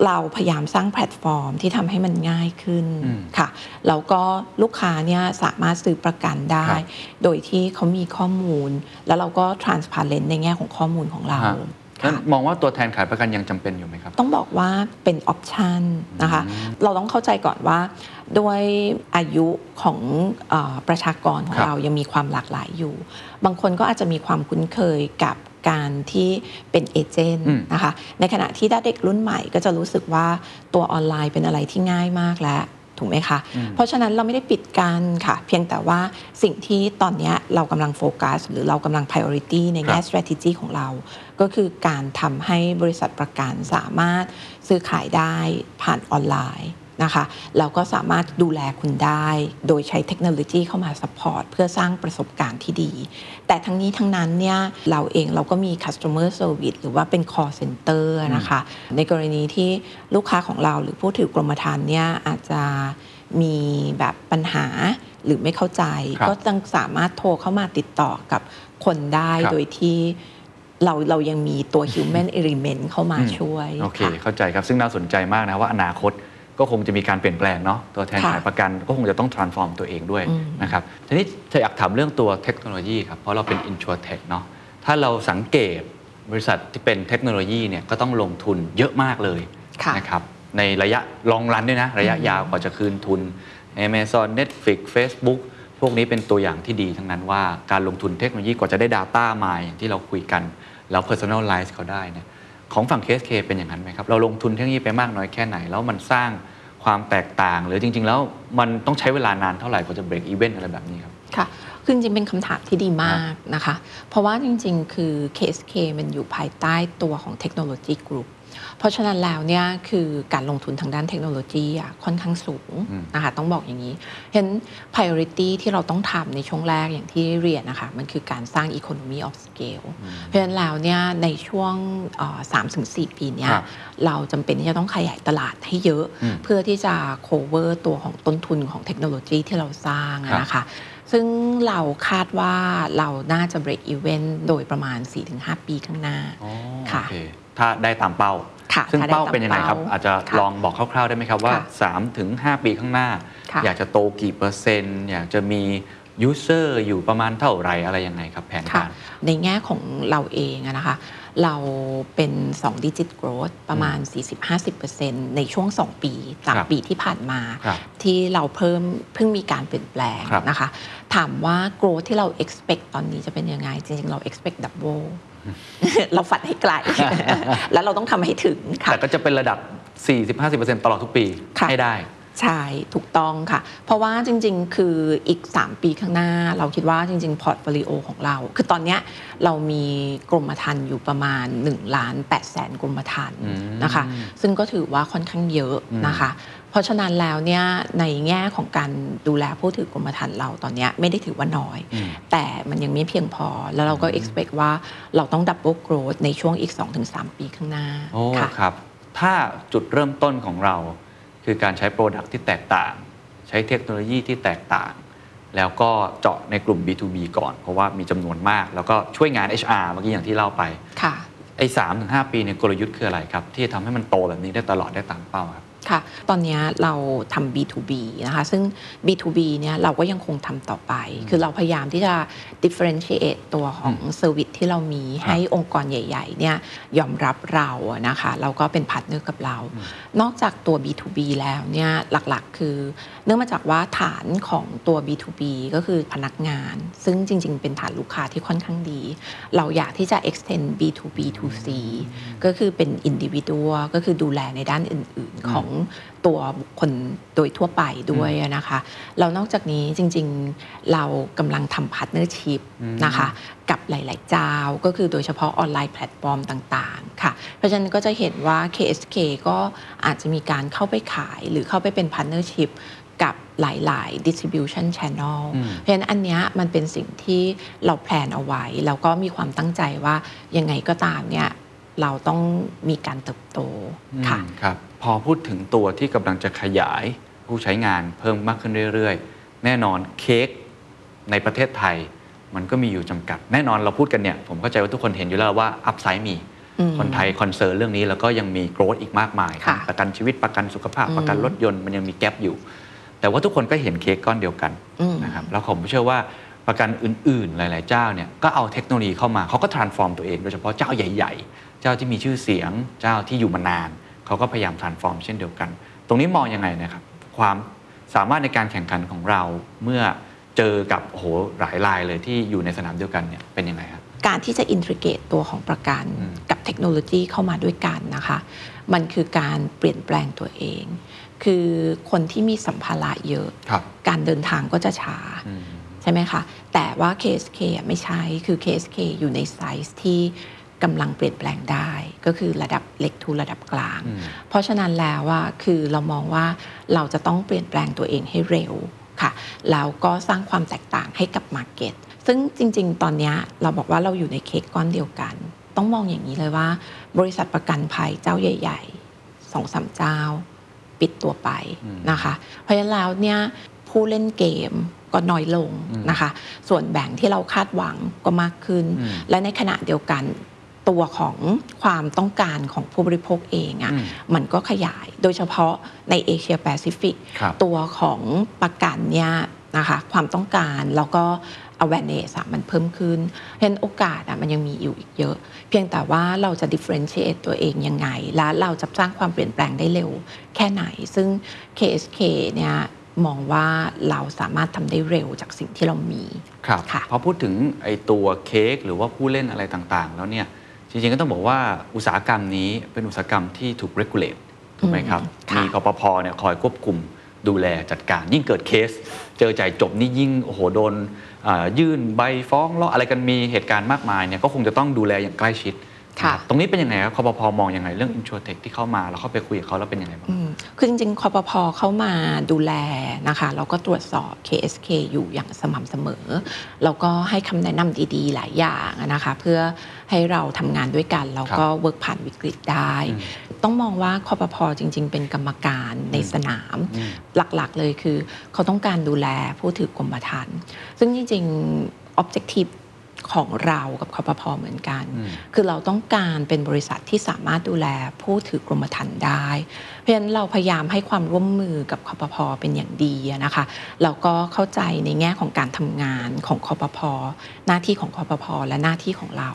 เราพยายามสร้างแพลตฟอร์มที่ทำให้มันง่ายขึ้นอืมค่ะแล้วก็ลูกค้าเนี่ยสามารถซื้อประกันได้ครับโดยที่เขามีข้อมูล แล้วเราก็ transparent ในแง่ของข้อมูลของเราฮะ นั้นค่ะมองว่าตัวแทนขายประกันยังจำเป็นอยู่ไหมครับ ต้องบอกว่าเป็นออปชันนะคะ เราต้องเข้าใจก่อนว่าด้วยอายุของเออประชากรของครับเรายังมีความหลากหลายอยู่ บางคนก็อาจจะมีความคุ้นเคยกับการที่เป็นเอเจนต์อืมนะคะ ในขณะที่ถ้าเด็กรุ่นใหม่ก็จะรู้สึกว่าตัวออนไลน์เป็นอะไรที่ง่ายมากแล้ว ถูกไหมคะ เพราะฉะนั้นเราไม่ได้ปิดกันค่ะ เพียงแต่ว่าสิ่งที่ตอนเนี้ยเรากำลังโฟกัส หรือเรากำลัง priority ในแง่ครับ strategy ของเรา ก็คือการทำให้บริษัทประกันสามารถซื้อขายได้ผ่านออนไลน์ นะคะแล้วก็สามารถดูแลคุณได้ โดยใช้เทคโนโลยีเข้ามา support เพื่อสร้างประสบการณ์ที่ดี แต่ทั้งนี้ทั้งนั้นเนี่ยเราเองเราก็มี customer service หรือว่าเป็น call center นะคะในกรณีที่ลูกค้าของเราหรือผู้ถือกรมธรรม์เนี่ยอาจจะมีแบบปัญหาหรือไม่เข้าใจครับก็ยังสามารถโทรเข้ามาติดต่อกับคนได้ครับโดยที่เราเรายังมีตัว human element เข้ามาช่วย โอเคค่ะเข้าใจครับ ซึ่งน่าสนใจมากนะว่าอนาคต ก็คงจะมีการเปลี่ยนแปลงเนาะตัวแทนค่ะขายประกันก็คงจะต้อง transform ตัวเองด้วยอืมนะครับทีนี้จะอยากถามเรื่องตัวเทคโนโลยีครับเพราะเราเป็น insurtech เนาะถ้าเราสังเกตบริษัทที่เป็นเทคโนโลยีเนี่ยก็ต้องลงทุนเยอะมากเลยค่ะนะครับในระยะลองรันด้วยนะ ระยะยาวกว่าจะคืนทุน Amazon Netflix Facebook พวกนี้เป็นตัวอย่างที่ดีทั้งนั้นว่าการลงทุนเทคโนโลยีกว่าจะได้ Data มาอย่างที่เราคุยกัน แล้ว personalize เขาได้เนี่ย ของฝั่ง KSK เป็นอย่างนั้นไหมครับ เราลงทุนเทคโนโลยีไปมากน้อยแค่ไหน แล้วมันสร้างความแตกต่าง หรือจริง ๆ แล้วมันต้องใช้เวลานานเท่าไหร่กว่าจะ break even อะไรแบบนี้ครับ ค่ะคือจริงเป็นคำถามที่ดีมากนะคะ เพราะว่าจริง ๆ คือ KSK มันอยู่ภายใต้ตัวของเท คโนโลยีกรุ๊ปเพราะฉะนั้นแล้วเนี่ยคือการลงทุนทางด้านเทคโนโลยีอะค่อนข้างสูงอืมนะคะต้องบอกอย่างนี้ เห็น priority ที่เราต้องทำในช่วงแรกอย่างที่เรียนนะคะมันคือการสร้าง economy of scale เพราะฉะนั้นแล้วเนี่ยในช่วงสามถึงสี่ปีเนี้ยครับเราจำเป็นที่จะต้องขยายตลาดให้เยอะอืมเพื่อที่จะ cover ตัวของต้นทุนของเทคโนโลยีที่เราสร้างอะนะคะซึ่งเราคาดว่าเราน่าจะ break even โดยประมาณ 4-5 ปีข้างหน้าอ๋อค่ะโอเค ถ้าได้ตามเป้าค่ะซึ่งถ้าได้เป้าเป็นยังไงครับตามเป้าอาจจะค่ะลองบอกคร่าวๆได้ไหมครับว่าค่ะ3ถึง5ปีข้างหน้าค่ะอยากจะโตกี่เปอร์เซ็นต์ อยากจะมี user อยู่ประมาณเท่าไหร่อะไรยังไงครับแผนค่ะการ ในแง่ของเราเองอะนะคะ เราเป็น2 digit growth ประมาณ 40-50%ในช่วง 2 ปีครับ3ปีที่ผ่านมาครับที่เราเพิ่มเพิ่งมีการเปลี่ยนแปลงครับนะคะ ถามว่า growth ที่เรา expect ตอนนี้จะเป็นยังไง จริงๆ เรา expect double เราฝันให้ไกล แล้วเราต้องทำให้ถึงค่ะแต่ก็จะเป็นระดับ 40-50%ตลอดทุกปีค่ะให้ได้ใช่ถูกต้องค่ะ เพราะว่าจริงๆ คืออีก 3 ปีข้างหน้า เราคิดว่าจริง ๆ พอร์ตโฟลิโอของเรา คือตอนเนี้ยเรามีกรมธรรม์อยู่ประมาณ1ล้าน8แสนกรมธรรม์อืมนะคะ ซึ่งก็ถือว่าค่อนข้างเยอะนะคะ เพราะฉะนั้นแล้วเนี่ยในแง่ของการดูแลผู้ถือกรมธรรม์เราตอนเนี้ยไม่ได้ถือว่าน้อยอืมแต่มันยังไม่เพียงพอ แล้วเราก็ expect ว่าเราต้อง double growth ในช่วงอีก 2-3 ปีข้างหน้าโอ้ค่ะครับ ถ้าจุดเริ่มต้นของเรา คือการใช้โปรดักที่แตกต่าง ใช้เทคโนโลยีที่แตกต่าง แล้วก็เจาะในกลุ่ม B2B ก่อน เพราะว่ามีจำนวนมาก แล้วก็ช่วยงาน HR เมื่อกี้อย่างที่เล่าไป ค่ะ ไอ้สามถึงห้าปีเนี่ยกลยุทธ์คืออะไรครับ ที่จะทำให้มันโตแบบนี้ได้ตลอดได้ตามเป้าครับ ค่ะ ตอนเนี้ยเราทำ B2B นะคะ ซึ่ง B2B เนี่ยเราก็ยังคงทำต่อไป คือเราพยายามที่จะ differentiate ตัวของ service ที่เรามีให้องค์กรใหญ่ๆเนี่ยยอมรับเราอะนะคะแล้วก็เป็นพาร์ทเนอร์กับเรา นอกจากตัว B2B แล้วเนี่ยหลักๆ คือ เนื่องมาจากว่าฐานของตัว B2B ก็คือพนักงาน ซึ่งจริงๆ เป็นฐานลูกค้าที่ค่อนข้างดี เราอยากที่จะ extend B2B to C ก็คือเป็น individual ก็คือดูแลในด้านอื่นๆของตัวบุคคลโดยทั่วไปด้วยนะคะแล้วนอกจากนี้จริงๆเรากำลังทำ partnership นะคะกับหลาย ๆ เจ้าก็คือโดยเฉพาะออนไลน์แพลตฟอร์มต่าง ๆ ค่ะ เพราะฉะนั้นก็จะเห็นว่า KSK ก็อาจจะมีการเข้าไปขายหรือเข้าไปเป็น partnership กับหลาย ๆ distribution channel เพราะฉะนั้นอันเนี้ยมันเป็นสิ่งที่เรา plan เอาไว้ แล้วก็มีความตั้งใจว่ายังไงก็ตามเนี่ยเราต้องมีการเติบโตค่ะอืมครับ พอพูดถึงตัวที่กำลังจะขยายผู้ใช้งานเพิ่มมากขึ้นเรื่อยๆ แน่นอนเค้กในประเทศไทย มันก็มีอยู่จำกัด แน่นอนเราพูดกันเนี่ย ผมเข้าใจว่าทุกคนเห็นอยู่แล้วว่า upside มีอืมคนไทย concern เรื่องนี้แล้วก็ยังมี growth อีกมากมายค่ะประกันชีวิตประกันสุขภาพอืมประกันรถยนต์มันยังมี gap อยู่ แต่ว่าทุกคนก็เห็นเค้กก้อนเดียวกันอืมนะครับแล้วผมเชื่อว่าประกันอื่นๆ หลาย ๆ เจ้าเนี่ยก็เอาเทคโนโลยีเข้ามาเขาก็ transform ตัวเอง โดยเฉพาะเจ้าใหญ่ ๆ เจ้าที่มีชื่อเสียงเจ้าที่อยู่มานาน เขาก็พยายาม transform เช่นเดียวกัน ตรงนี้มองยังไงนะครับ ความสามารถในการแข่งขันของเราเมื่อเจอกับโอ้โหหลายรายเลยที่อยู่ในสนามเดียวกันเนี่ยเป็นยังไงครับการที่จะอินทิเกตตัวของประกันอืมกับเทคโนโลยีเข้ามาด้วยกันนะคะ มันคือการเปลี่ยนแปลงตัวเอง คือคนที่มีสัมภาระเยอะครับการเดินทางก็จะช้าอืมใช่ไหมคะ แต่ว่า KSK อะไม่ใช่คือ KSK อยู่ในไซส์ที่ กำลังเปลี่ยนแปลงได้ ก็คือระดับเล็ก to ระดับกลางอืมเพราะฉะนั้นแล้วว่าคือเรามองว่าเราจะต้องเปลี่ยนแปลงตัวเองให้เร็วค่ะแล้วก็สร้างความแตกต่างให้กับ market ซึ่งจริง ๆ ตอนเนี้ยเราบอกว่าเราอยู่ในเค้กก้อนเดียวกัน ต้องมองอย่างนี้เลยว่า บริษัทประกันภัยเจ้าใหญ่ๆสองสามเจ้า ปิดตัวไปนะคะ เพราะฉะนั้นแล้วเนี่ยผู้เล่นเกมก็น้อยลงนะคะ ส่วนแบ่งที่เราคาดหวังก็มากขึ้นอืมและในขณะเดียวกัน ตัวของความต้องการของผู้บริโภคเองอะ่ะอืมมันก็ขยายโดยเฉพาะในเอเชียแปซิฟิกครับตัวของประกันเนี่ยนะคะความต้องการแล้วก็ awareness อะมันเพิ่มขึ้นเพราะฉะนั้นโอกาสอะมันยังมีอยู่อีกเยอะ เพียงแต่ว่าเราจะ differentiate ตัวเองยังไง และเราจะสร้างความเปลี่ยนแปลงได้เร็วแค่ไหน ซึ่ง KSK เนี่ยมองว่าเราสามารถทำได้เร็วจากสิ่งที่เรามี ครับค่ะพอพูดถึงไอ้ตัวเค้กหรือว่าผู้เล่นอะไรต่างๆ แล้วเนี่ย จริงๆก็ต้องบอกว่าอุตสาหกรรมนี้เป็นอุตสาหกรรมที่ถูก regulate ถูกไหมครับอืมค่ะมีกปพเนี่ยคอยควบคุมดูแลจัดการ ยิ่งเกิดเคส เจอจ่ายจบนี่ยิ่งโอ้โหโดนอ่ายื่นใบฟ้องร้องอะไรกันมีเหตุการณ์มากมายเนี่ยก็คงจะต้องดูแลอย่างใกล้ชิดค่ะ ตรงนี้เป็นยังไงครับคอปพมองยังไงเรื่อง InsurTech ที่เข้ามาแล้วเข้าไปคุยกับเขาแล้วเป็นยังไงบ้างอืมคือจริงๆคอปพเข้ามาดูแลนะคะแล้วก็ตรวจสอบ KSK อยู่อย่างสม่ำเสมอ แล้วก็ให้คำแนะนำดีๆ หลายอย่างนะคะเพื่อให้เราทำงานด้วยกัน แล้วก็เวิร์กผ่านวิกฤตได้อืมต้องมองว่าคอปพจริง ๆ เป็นกรรมการในสนามอืมหลักๆเลยคือ เขาต้องการดูแลผู้ถือกรมธรรม์ซึ่งจริงๆ objective ของเรากับคอปพเหมือนกันอืมคือเราต้องการเป็นบริษัทที่สามารถดูแลผู้ถือกรมธรรม์ได้ เพราะฉะนั้นเราพยายามให้ความร่วมมือกับคอปพเป็นอย่างดีอะนะคะแล้วก็เข้าใจในแง่ของการทำงานของคอปพหน้าที่ของคอปพและหน้าที่ของเรา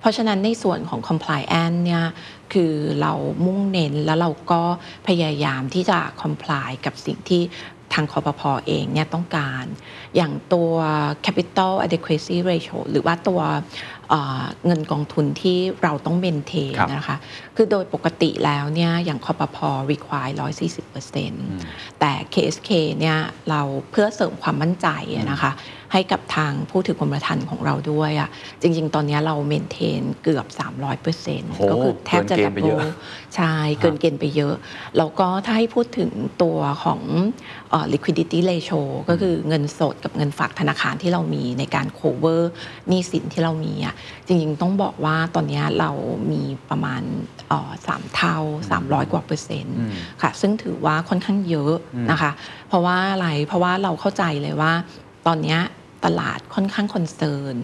เพราะฉะนั้นในส่วนของ compliance เนี่ยคือเรามุ่งเน้นแล้วเราก็พยายามที่จะ comply กับสิ่งที่ ทางคอปพเองเนี่ยต้องการ อย่างตัว capital adequacy ratio หรือว่าตัวเอ่อเงินกองทุนที่เราต้องเมนเทนครับนะคะ คือโดยปกติแล้วเนี่ยอย่างคอปพ require 140%แต่ KSK เนี่ยเราเพื่อเสริมความมั่นใจอะนะคะ ให้กับทางผู้ถือกรมธรรม์ของเราด้วยอะจริง ๆ ตอนนี้เราเมนเทนเกือบ 300%ก็คือแทบจะเกิดันบเกณฑ์ไปเบิเยลอะใช่เกินเกณฑ์ไปเยอะ แล้วก็ถ้าให้พูดถึงตัวของเอ่อ liquidity ratio ก็คือเงินสดกับเงินฝากธนาคารที่เรามีในการ cover หนี้สินที่เรามีอะจริง ๆ ต้องบอกว่าตอนนี้เรามีประมาณเอ่อสามเท่า 300 กว่าเปอร์เซ็นต์อืมค่ะ ซึ่งถือว่าค่อนข้างเยอะนะคะ เพราะว่าอะไรเพราะว่าเราเข้าใจเลยว่าตอนเนี้ย ตลาดค่อนข้างคอนเซิร์น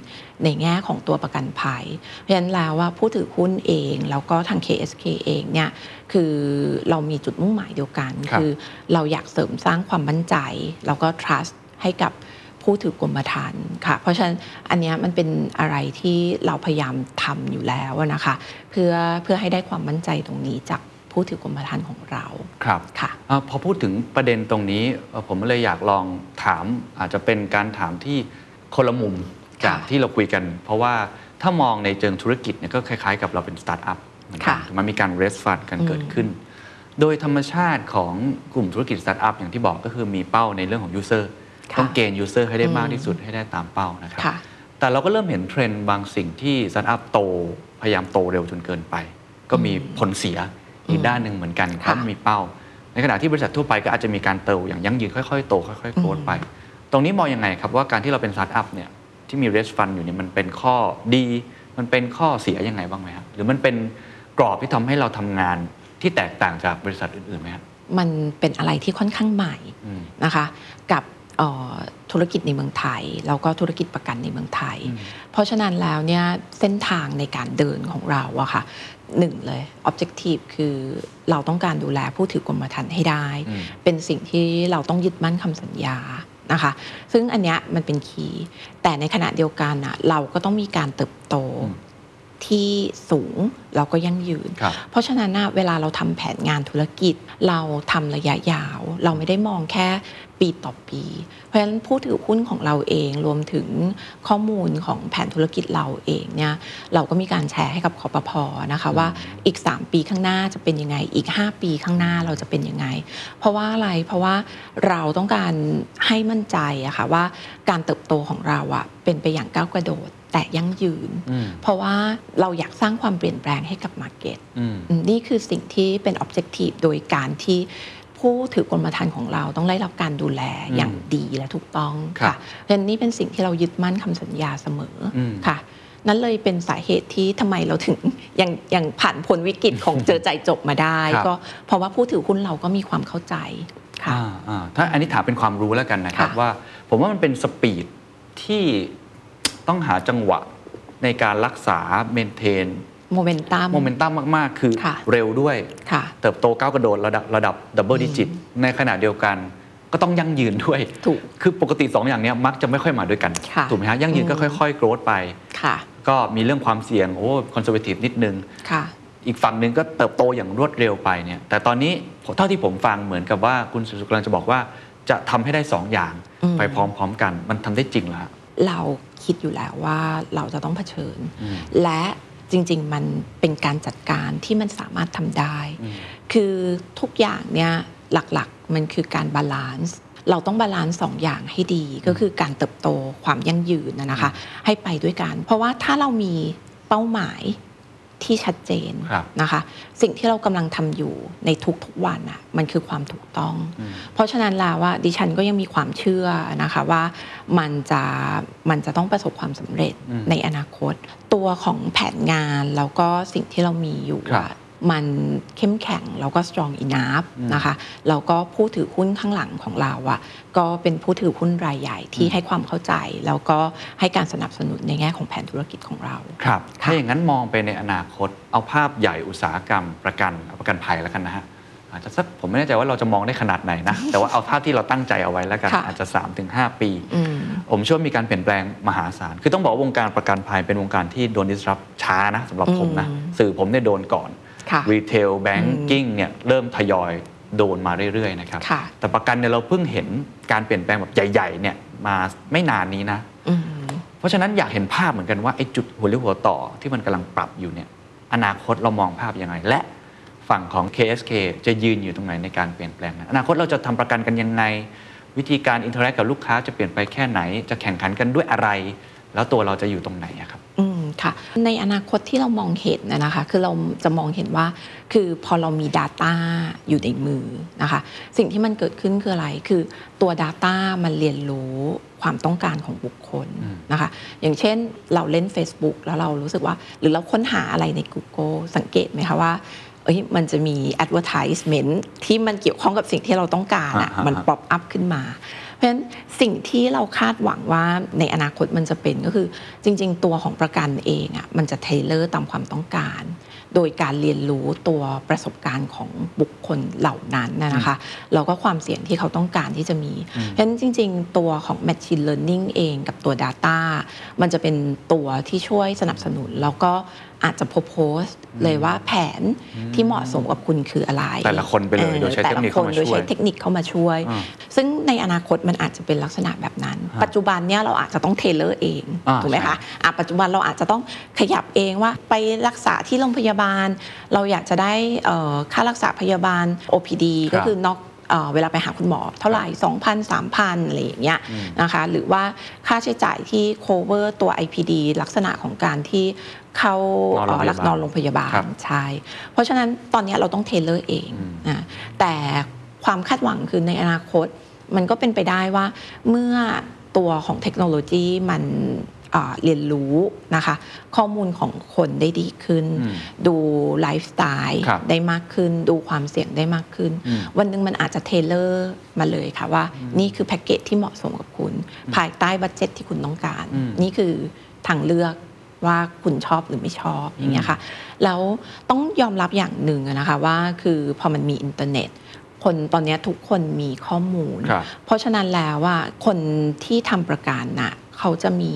ในแง่ของตัวประกันภัย เพราะฉะนั้นแล้วว่าผู้ถือหุ้นเอง แล้วก็ทาง KSK เองเนี่ยคือเรามีจุดมุ่งหมายเดียวกันครับอเราอยากเสริมสร้างความมั่นใจ แล้วก็ trust ให้กับผู้ถือกรมธรรม์ค่ะ เพราะฉะนั้นอันเนี้ยมันเป็นอะไรที่เราพยายามทำอยู่แล้วนะคะ เพื่อเพื่อให้ได้ความมั่นใจตรงนี้จาก ผู้ถือกรมธรรม์ของเราครับค่ะอ่าพอพูดถึงประเด็นตรงนี้เอ่อผมเลยอยากลองถามอาจจะเป็นการถามที่คนละมุมค่ะจากที่เราคุยกัน เพราะว่าถ้ามองในเชิงธุรกิจเนี่ยก็คล้ายๆ กับเราเป็นสตาร์ทอัพเหมือนกันค่ะมันมีการ raise fund กันอืมเกิดขึ้น โดยธรรมชาติของกลุ่มธุรกิจสตาร์ทอัพอย่างที่บอกก็คือมีเป้าในเรื่องของ user ค่ะต้อง gain user ให้ได้อืมมากที่สุดให้ได้ตามเป้านะครับค่ะแต่เราก็เริ่มเห็นเทรนด์บางสิ่งที่สตาร์ทอัพโต พยายามโตเร็วจนเกินไป ก็มีผลเสีย อีกด้านหนึ่งเหมือนกันเพค่ะราะมีเป้า ในขณะที่บริษัททั่วไปก็อาจจะมีการเติบอย่างยั่งยืนค่อยๆโตค่อยๆโกรธไป ตรงนี้มองยังไงครับว่าการที่เราเป็นสตาร์ทอัพเนี่ยที่มีเรสฟันอยู่เนี่ยมันเป็นข้อดี มันเป็นข้อเสียยังไงบ้างไหมครับหรือมันเป็นกรอบที่ทำให้เราทำงานที่แตกต่างจากบริษัทอื่นๆไหมครับมันเป็นอะไรที่ค่อนข้างใหม่อืมนะคะกับเอ่อธุรกิจในเมืองไทย แล้วก็ธุรกิจประกันในเมืองไทย เพราะฉะนั้นแล้วเนี่ยเส้นทางในการเดินของเราอะค่ะ หนึ่งเลย objective คือเราต้องการดูแลผู้ถือกรมธรรม์ให้ได้อืมเป็นสิ่งที่เราต้องยึดมั่นคำสัญญานะคะ ซึ่งอันเนี้ยมันเป็นคีย์แต่ในขณะเดียวกันอะเราก็ต้องมีการเติบโตอืมที่สูงแล้วก็ยั่งยืนครับเพราะฉะนั้นนะเวลาเราทำแผนงานธุรกิจ เราทำระยะยาว เราไม่ได้มองแค่ ปีต่อปี เพราะฉะนั้นผู้ถือหุ้นของเราเองรวมถึงข้อมูลของแผนธุรกิจเราเองเนี่ยเราก็มีการแชร์ให้กับคอปพนะคะว่าอีก 3 ปีข้างหน้าจะเป็นยังไง อีก 5 ปีข้างหน้าเราจะเป็นยังไง เพราะว่าอะไรเพราะว่าเราต้องการให้มั่นใจอะค่ะว่าการเติบโตของเราอะเป็นไปอย่างก้าวกระโดดแต่ยั่งยืนอืมเพราะว่าเราอยากสร้างความเปลี่ยนแปลงให้กับมาร์เก็ตอืมอืมนี่คือสิ่งที่เป็น objective โดยการที่ ผู้ถือกรมธรรม์ของเราต้องได้รับการดูแลอืมอย่างดีและถูกต้องครับค่ะเพราะฉะนั้นนี่เป็นสิ่งที่เรายึดมั่นคำสัญญาเสมออมค่ะ นั่นเลยเป็นสาเหตุที่ทำไมเราถึงยังยังผ่านพ้นวิกฤตของเจอจ่ายจบมาได้ครับก็เพราะว่าผู้ถือหุ้นเราก็มีความเข้าใจค่ะอ่าอ่าถ้าอันนี้ถามเป็นความรู้แล้วกันนะครับค่ะว่า ผมว่ามันเป็น speed ที่ต้องหาจังหวะในการรักษา maintain momentum momen tum มาก ๆ คือค่ะเร็วด้วย ค่ะ เติบโตก้าวกระโดดระดับระดับ double digit ในขณะเดียวกัน ก็ต้องยั่งยืนด้วย ถูก คือปกติ 2 อย่างเนี้ยมักจะไม่ค่อยมาด้วยกัน ค่ะถูกไหมฮะ ยั่งยืนก็อืม ค่อย ๆ growth ไป ค่ะ ก็มีเรื่องความเสี่ยง โอ้ conservative นิดนึง ค่ะ อีกฝั่งหนึ่งก็เติบโตอย่างรวดเร็วไปเนี่ยแต่ตอนนี้เท่าที่ผมฟังเหมือนกับว่าคุณสุสุกำลังจะบอกว่า จะทำให้ได้สองอย่างอืม ไปพร้อม ๆ กัน มันทำได้จริงเหรอฮะ เราคิดอยู่แล้วว่าเราจะต้องเผชิญอืมและ จริง ๆ มันเป็นการจัดการที่มันสามารถทำได้อืมคือทุกอย่างเนี่ยหลักๆมันคือการ balance เราต้อง balance สองอย่างให้ดีก็คือการเติบโตความยั่งยืนนะนะคะ ให้ไปด้วยกัน เพราะว่าถ้าเรามีเป้าหมาย ที่ชัดเจนครับนะคะ สิ่งที่เรากำลังทำอยู่ในทุกๆวันอะมันคือความถูกต้องอืมเพราะฉะนั้นแล้วว่าดิฉันก็ยังมีความเชื่อนะคะว่ามันจะมันจะต้องประสบความสำเร็จอืมในอนาคต ตัวของแผนงานแล้วก็สิ่งที่เรามีอยู่ครับอะ มันเข้มแข็งแล้วก็ strong enough อืมนะคะแล้วก็ผู้ถือหุ้นข้างหลังของเราอะก็เป็นผู้ถือหุ้นรายใหญ่ที่ให้ความเข้าใจ แล้วก็ให้การสนับสนุนในแง่ของแผนธุรกิจของเราครับค่ะถ้าอย่างนั้นมองไปในอนาคต เอาภาพใหญ่อุตสาหกรรมประกันเอาประกันภัยแล้วกันนะฮะอาจจะสักผมไม่แน่ใจว่าเราจะมองได้ขนาดไหนนะ แต่ว่าเอาภาพที่เราตั้งใจเอาไว้แล้วกันค่ะอาจจะ 3-5 ปีอืมผมเชื่อว่ามีการเปลี่ยนแปลงมหาศาล คือต้องบอกว่าวงการประกันภัยเป็นวงการที่โดน disrupt ช้านะสำหรับผมนะอืมสื่อผมเนี่ยโดนก่อนค่ะ รีเทลแบงกิ้งเนี่ยเริ่มทยอยโดนมาเรื่อยๆนะครับค่ะแต่ประกันเนี่ยเราเพิ่งเห็นการเปลี่ยนแปลงแบบใหญ่ๆเนี่ยมาไม่นานนี้นะอืมเพราะฉะนั้นอยากเห็นภาพเหมือนกันว่าไอ้จุดหัวเรี่ยวหัวต่อที่มันกำลังปรับอยู่เนี่ยอนาคตเรามองภาพยังไง และฝั่งของ KSK จะยืนอยู่ตรงไหนในการเปลี่ยนแปลงนั้นอนาคตเราจะทำประกันกันยังไง วิธีการ interact กับลูกค้าจะเปลี่ยนไปแค่ไหน จะแข่งขันกันด้วยอะไร แล้วตัวเราจะอยู่ตรงไหนอะครับอืมค่ะในอนาคตที่เรามองเห็นนะนะคะคือเราจะมองเห็นว่า คือพอเรามี Data อยู่ในมือนะคะสิ่งที่มันเกิดขึ้นคืออะไร คือตัว Data มันเรียนรู้ความต้องการของบุคคลอืมนะคะอย่างเช่นเราเล่น Facebook แล้วเรารู้สึกว่า หรือเราค้นหาอะไรใน Google สังเกตไหมคะว่าเอ้ยมันจะมี advertisement ที่มันเกี่ยวข้องกับสิ่งที่เราต้องการอะอ่าฮะมัน pop up ขึ้นมา เพราะฉะนั้นสิ่งที่เราคาดหวังว่าในอนาคตมันจะเป็นก็คือ จริง ๆ ตัวของประกันเองอะ่ะมันจะ tailor ตามความต้องการ โดยการเรียนรู้ตัวประสบการณ์ของบุคคลเหล่านั้นนะนะคะแล้วก็ความเสี่ยงที่เขาต้องการที่จะมีเพราะฉะนั้นจริง ๆ ตัวของ Machine Learning เองกับตัว Data มันจะเป็นตัวที่ช่วยสนับสนุนแล้วก็ อาจจะโพสเลยว่าแผนที่เหมาะสมกับคุณคืออะไร แต่ละคนไปเลยโดยใช้เทคนิคเข้ามาแต่ละโดยช่วยใช้เทคนิคเข้ามาช่วยอ่าซึ่งในอนาคตมันอาจจะเป็นลักษณะแบบนั้น ปัจจุบันเนี่ยเราอาจจะต้องเทเลอร์เองอ่าถูกไหมใช่คะอะปัจจุบันเราอาจจะต้องขยับเองว่าไปรักษาที่โรงพยาบาล เราอยากจะได้เอ่อค่ารักษาพยาบาล OPD ครับก็คือนอก เอ่อเวลาไปหาคุณหมอเท่าไหร่ 2,000 3,000 อะไรอย่างเงี้ยนะคะหรือว่าค่าใช้จ่ายที่ cover ตัว IPD ลักษณะของการที่เข้านอนโรงพยาบาลเอ่อพักนอนโรงพยาบาลครับใช่เพราะฉะนั้นตอนเนี้ยเราต้อง tailor เองอืมนะแต่ความคาดหวังคือในอนาคต มันก็เป็นไปได้ว่าเมื่อตัวของเทคโนโลยีมันอ่า เรียนรู้นะคะ ข้อมูลของคนได้ดีขึ้นอืมดูไลฟ์สไตล์ครับได้มากขึ้น ดูความเสี่ยงได้มากขึ้นอืมวันหนึ่งมันอาจจะ tailorมาเลยค่ะว่า นี่คือแพ็กเกจที่เหมาะสมกับคุณ ภายใต้ budget ที่คุณต้องการอืมนี่คือทางเลือกว่าคุณชอบหรือไม่ชอบอย่างเงี้ยค่ะแล้วต้องยอมรับอย่างหนึ่งอะนะคะว่าคือพอมันมีอินเทอร์เน็ตคนตอนเนี้ยทุกคนมีข้อมูลครับเพราะฉะนั้นแล้วว่าคนที่ทำประกันน่ะ เขาจะมี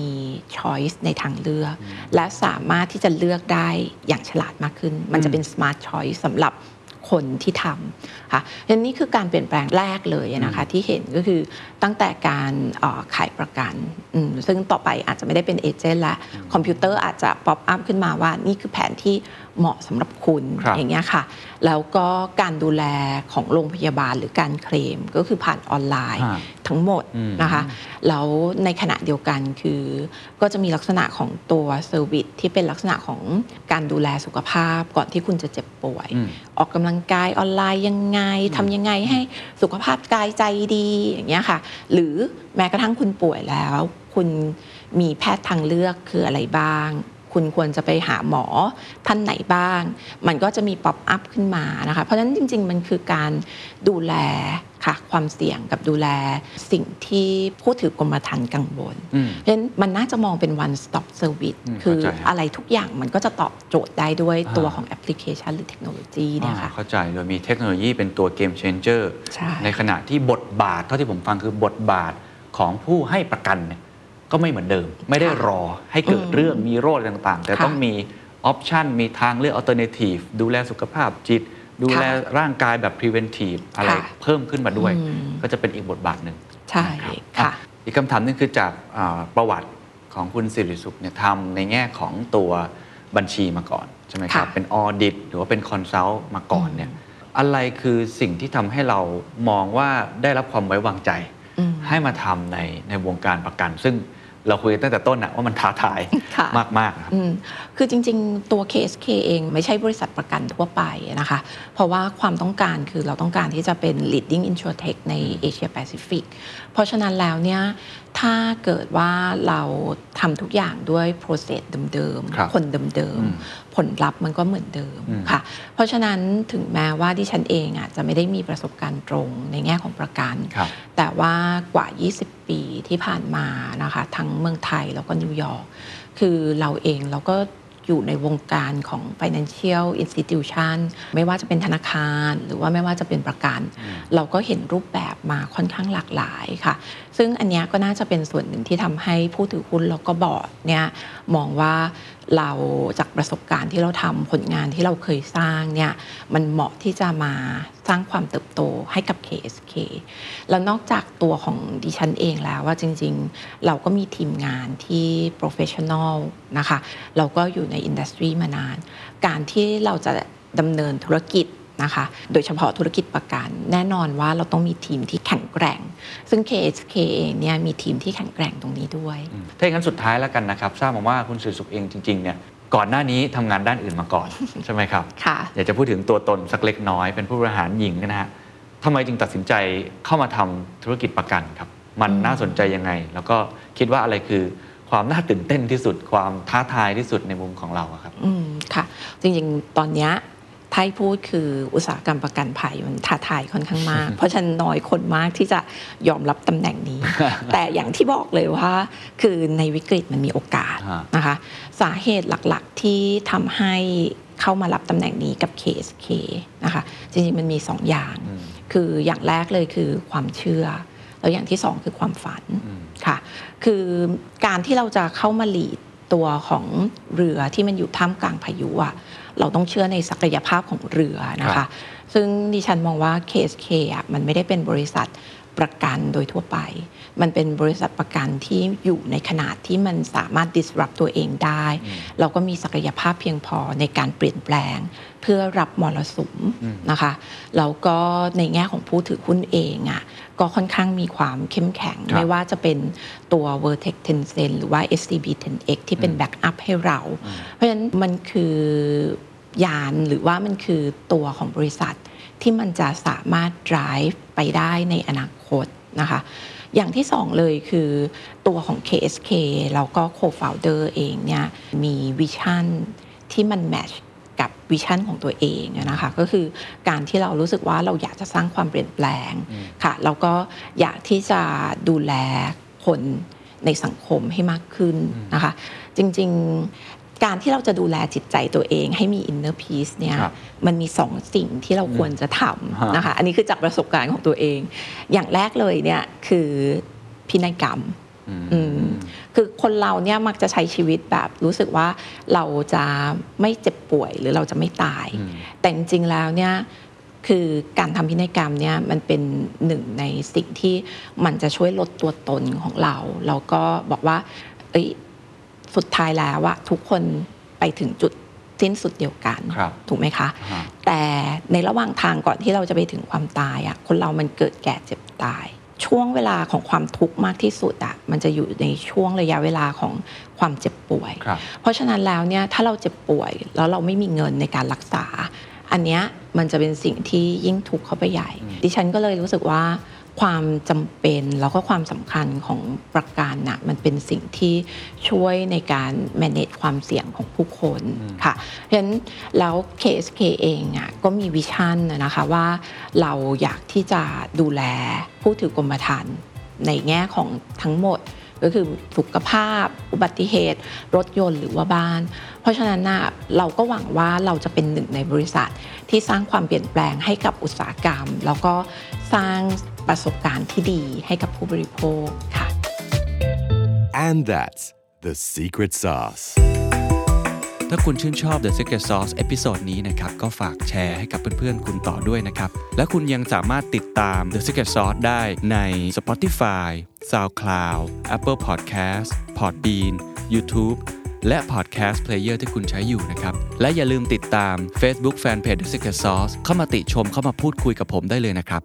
choice ในทางเลือก และสามารถที่จะเลือกได้อย่างฉลาดมากขึ้น มันจะเป็น smart choice สำหรับคนที่ทำค่ะอันนี้คือการเปลี่ยนแปลงแรกเลยนะคะที่เห็นก็คือตั้งแต่การเอ่อขายประกันอืมซึ่งต่อไปอาจจะไม่ได้เป็น agent และคอมพิวเตอร์อาจจะ pop up ขึ้นมาว่านี่คือแผนที่ เหมาะสำหรับคุณครับอย่างเงี้ยค่ะ แล้วก็การดูแลของโรงพยาบาลหรือการเคลมก็คือผ่านออนไลน์ฮะทั้งหมดอืมนะคะ แล้วในขณะเดียวกันคือก็จะมีลักษณะของตัว service ที่เป็นลักษณะของการดูแลสุขภาพก่อนที่คุณจะเจ็บป่วยอืมออกกำลังกายออนไลน์ยังไงทำยังไงให้สุขภาพกายใจดีอย่างเงี้ยค่ะ หรือแม้กระทั่งคุณป่วยแล้ว คุณมีแพทย์ทางเลือกคืออะไรบ้าง คุณควรจะไปหาหมอท่านไหนบ้าง มันก็จะมี pop up ขึ้นมานะคะ เพราะฉะนั้นจริง ๆ มันคือการดูแลค่ะความเสี่ยงกับดูแลสิ่งที่ผู้ถือกรมธรรม์กังวลอืมเพราะฉะนั้นมันน่าจะมองเป็น one stop service อืมคือเข้าใจครับอะไรทุกอย่างมันก็จะตอบโจทย์ได้ด้วยอ่าตัวของแอปพลิเคชันหรือเทคโนโลยีเนี่ยค่ะอ่าเข้าใจโดยมีเทคโนโลยีเป็นตัวเกม c h นเจอร์ใช่ในขณะที่บทบาท เท่าที่ผมฟังคือบทบาทของผู้ให้ประกันเนี่ย ก็ไม่เหมือนเดิม ไม่ได้รอให้เกิดอืมเรื่องมีโรคอะไรต่างๆ แต่ค่ะต้องมี option มีทางเลือก alternative ดูแลสุขภาพจิต ดูแลร่างกายแบบ preventive อะไรค่ะเพิ่มขึ้นมาด้วยอืมก็จะเป็นอีกบทบาทหนึ่งใช่นะครับค่ะอ่าอีกคำถามหนึ่งคือจากอ่าประวัติของคุณสิริสุขเนี่ยทำในแง่ของตัวบัญชีมาก่อนใช่ไหมครับค่ะเป็น audit หรือว่าเป็น consult มาก่อนเนี่ยอะไรคือสิ่งที่ทำให้เรามองว่าได้รับความไว้วางใจอืมให้มาทำในในวงการประกัน ซึ่ง เราคุยกันตั้งแต่ต้นอะว่ามันท้าทายค่ะมากๆนะครับอืมคือจริง ๆ ตัว KSK เองไม่ใช่บริษัทประกันทั่วไปนะคะ เพราะว่าความต้องการคือเราต้องการที่จะเป็น leading insurtech ในเอเชียแปซิฟิก เพราะฉะนั้นแล้วเนี่ยถ้าเกิดว่าเราทำทุกอย่างด้วย process เดิมครับๆคนเดิมอืมๆ ผลลัพธ์มันก็เหมือนเดิมอืมค่ะ เพราะฉะนั้นถึงแม้ว่าดิฉันเองอะจะไม่ได้มีประสบการณ์ตรงในแง่ของประกันครับแต่ว่ากว่า 20 ปีที่ผ่านมานะคะ ทั้งเมืองไทยแล้วก็นิวยอร์กคือเราเองเราก็ อยู่ในวงการของ financial institution ไม่ว่าจะเป็นธนาคาร หรือว่าไม่ว่าจะเป็นประกัน เราก็เห็นรูปแบบมาค่อนข้างหลากหลายค่ะ ซึ่งอันเนี้ยก็น่าจะเป็นส่วนหนึ่งที่ทำให้ผู้ถือหุ้นแล้วก็บอร์ดเนี่ยมองว่า เราจากประสบการณ์ที่เราทำผลงานที่เราเคยสร้างเนี่ยมันเหมาะที่จะมาสร้างความเติบโตให้กับ KSK แล้วนอกจากตัวของดิฉันเองแล้วว่าจริงๆ เราก็มีทีมงานที่ professional นะคะ เราก็อยู่ใน industry มานาน การที่เราจะดำเนินธุรกิจ นะคะ โดยเฉพาะธุรกิจประกันแน่นอนว่าเราต้องมีทีมที่แข็งแกร่ง ซึ่ง KSK เองเนี่ยมีทีมที่แข็งแกร่งตรงนี้ด้วย ถ้าอย่างนั้นสุดท้ายแล้วกันนะครับ ทราบมาว่าคุณสุสุขเองจริงๆเนี่ยก่อนหน้านี้ทำงานด้านอื่นมาก่อน ใช่ไหมครับค่ะอยากจะพูดถึงตัวตนสักเล็กน้อยเป็นผู้บริหารหญิงนะฮะทำไมจึงตัดสินใจเข้ามาทำธุรกิจประกันครับ มันน่าสนใจยังไง แล้วก็คิดว่าอะไรคือความน่าตื่นเต้นที่สุดความท้าทายที่สุดในมุมของเราอะครับ อืมค่ะ จริงๆ ตอนเนี้ ยถ้าให้พูดคืออุตสาหกรรมประกันภัยมันท้าทายค่อนข้างมาก เพราะฉะนันน้อยคนมากที่จะยอมรับตำแหน่งนี้ แต่อย่างที่บอกเลยว่า คือในวิกฤตมันมีโอกาสฮะนะคะ สาเหตุหลักๆที่ทำให้เข้ามารับตำแหน่งนี้กับ KSK นะคะจริงๆมันมีสองอย่าง คืออย่างแรกเลยคือความเชื่อ แล้วอย่างที่สองคือความฝันค่ะคือการที่เราจะเข้ามาหลีด ตัวของเรือที่มันอยู่ท่ามกลางพายุอะเราต้องเชื่อในศักยภาพของเรือนะครัคะบซึ่งดิฉันมองว่า KSK อะมันไม่ได้เป็นบริษัท ประกันโดยทั่วไป มันเป็นบริษัทประกันที่อยู่ในขนาดที่มันสามารถ disrupt ตัวเองได้ เราก็มีศักยภาพเพียงพอในการเปลี่ยนแปลง เพื่อรับมรสุมนะคะแล้วก็ในแง่ของผู้ถือหุ้นเองอะ่ะก็ค่อนข้างมีความเข้มแข็งครับไม่ว่าจะเป็นตัว Vertex Tencent หรือว่า SCB 10X ที่เป็นแบ็กอัพให้เรา เพราะฉะนั้นมันคือยานหรือว่ามันคือตัวของบริษัทที่มันจะสามารถ drive ไปได้ในอนาค ตนะคะอย่างที่สองเลยคือตัวของ KSK แล้วก็ co-founder เองเนี่ยมีวิชั่นที่มันแมชกับวิชั่นของตัวเองอะนะคะก็คือการที่เรารู้สึกว่าเราอยากจะสร้างความเปลี่ยนแปลงค่ะแล้วก็อยากที่จะดูแลคนในสังคมให้มากขึ้นนะคะจริงๆ การที่เราจะดูแลจิตใจตัวเองให้มี inner peace เนี่ยครับมันมีสองสิ่งที่เราควรจะทฮะำนะคะอันนี้คือจากประสบการณ์ของตัวเอง อย่างแรกเลยเนี่ยคือพินัยกรรมอืมคือคนเราเนี่ยมักจะใช้ชีวิตแบบรู้สึกว่าเราจะไม่เจ็บป่วยหรือเราจะไม่ตาย แต่จริงๆแล้วเนี่ยคือการทำพินัยกรรมเนี่ยมันเป็นหนึ่งในสิ่งที่มันจะช่วยลดตัวตนของเราแล้วก็บอกว่า เอ้ย สุดท้ายแล้วอะทุกคนไปถึงจุดสิ้นสุดเดียวกันครับถูกไหมคะฮะแต่ในระหว่างทางก่อนที่เราจะไปถึงความตายอะคนเรามันเกิดแก่เจ็บตาย ช่วงเวลาของความทุกข์มากที่สุดอะมันจะอยู่ในช่วงระยะเวลาของความเจ็บป่วยครับเพราะฉะนั้นแล้วเนี่ยถ้าเราเจ็บป่วยแล้วเราไม่มีเงินในการรักษา อันเนี้ยมันจะเป็นสิ่งที่ยิ่งทุกข์เข้าไปใหญ่ ดิฉันก็เลยรู้สึกว่า ความจำเป็นแล้วก็ความสำคัญของประกันน่ะมันเป็นสิ่งที่ช่วยในการ manage ความเสี่ยงของผู้คนค่ะเพราะฉะนั้นแล้ว KSK เองอะก็มีวิชั่นนะนะคะว่าเราอยากที่จะดูแลผู้ถือกรมธรรม์ในแง่ของทั้งหมดก็คือสุขภาพ อุบัติเหตุ รถยนต์หรือว่าบ้าน เพราะฉะนั้นน่ะเราก็หวังว่าเราจะเป็นหนึ่งในบริษัทที่สร้างความเปลี่ยนแปลงให้กับอุตสาหกรรม แล้วก็สร้าง ประสบการณ์ที่ดีให้กับผู้บริโภคค่ะ And that's the secret sauce. ถ้าคุณชื่นชอบ The Secret Sauce episode นี้นะครับ ก็ฝากแชร์ให้กับเพื่อนๆ คุณต่อด้วยนะครับ และคุณยังสามารถติดตาม The Secret Sauce ได้ใน Spotify, SoundCloud, Apple Podcast, Podbean, YouTube และ Podcast Player ที่คุณใช้อยู่นะครับ และอย่าลืมติดตาม Facebook Fanpage The Secret Sauce เข้ามาติชมเข้ามาพูดคุยกับผมได้เลยนะครับ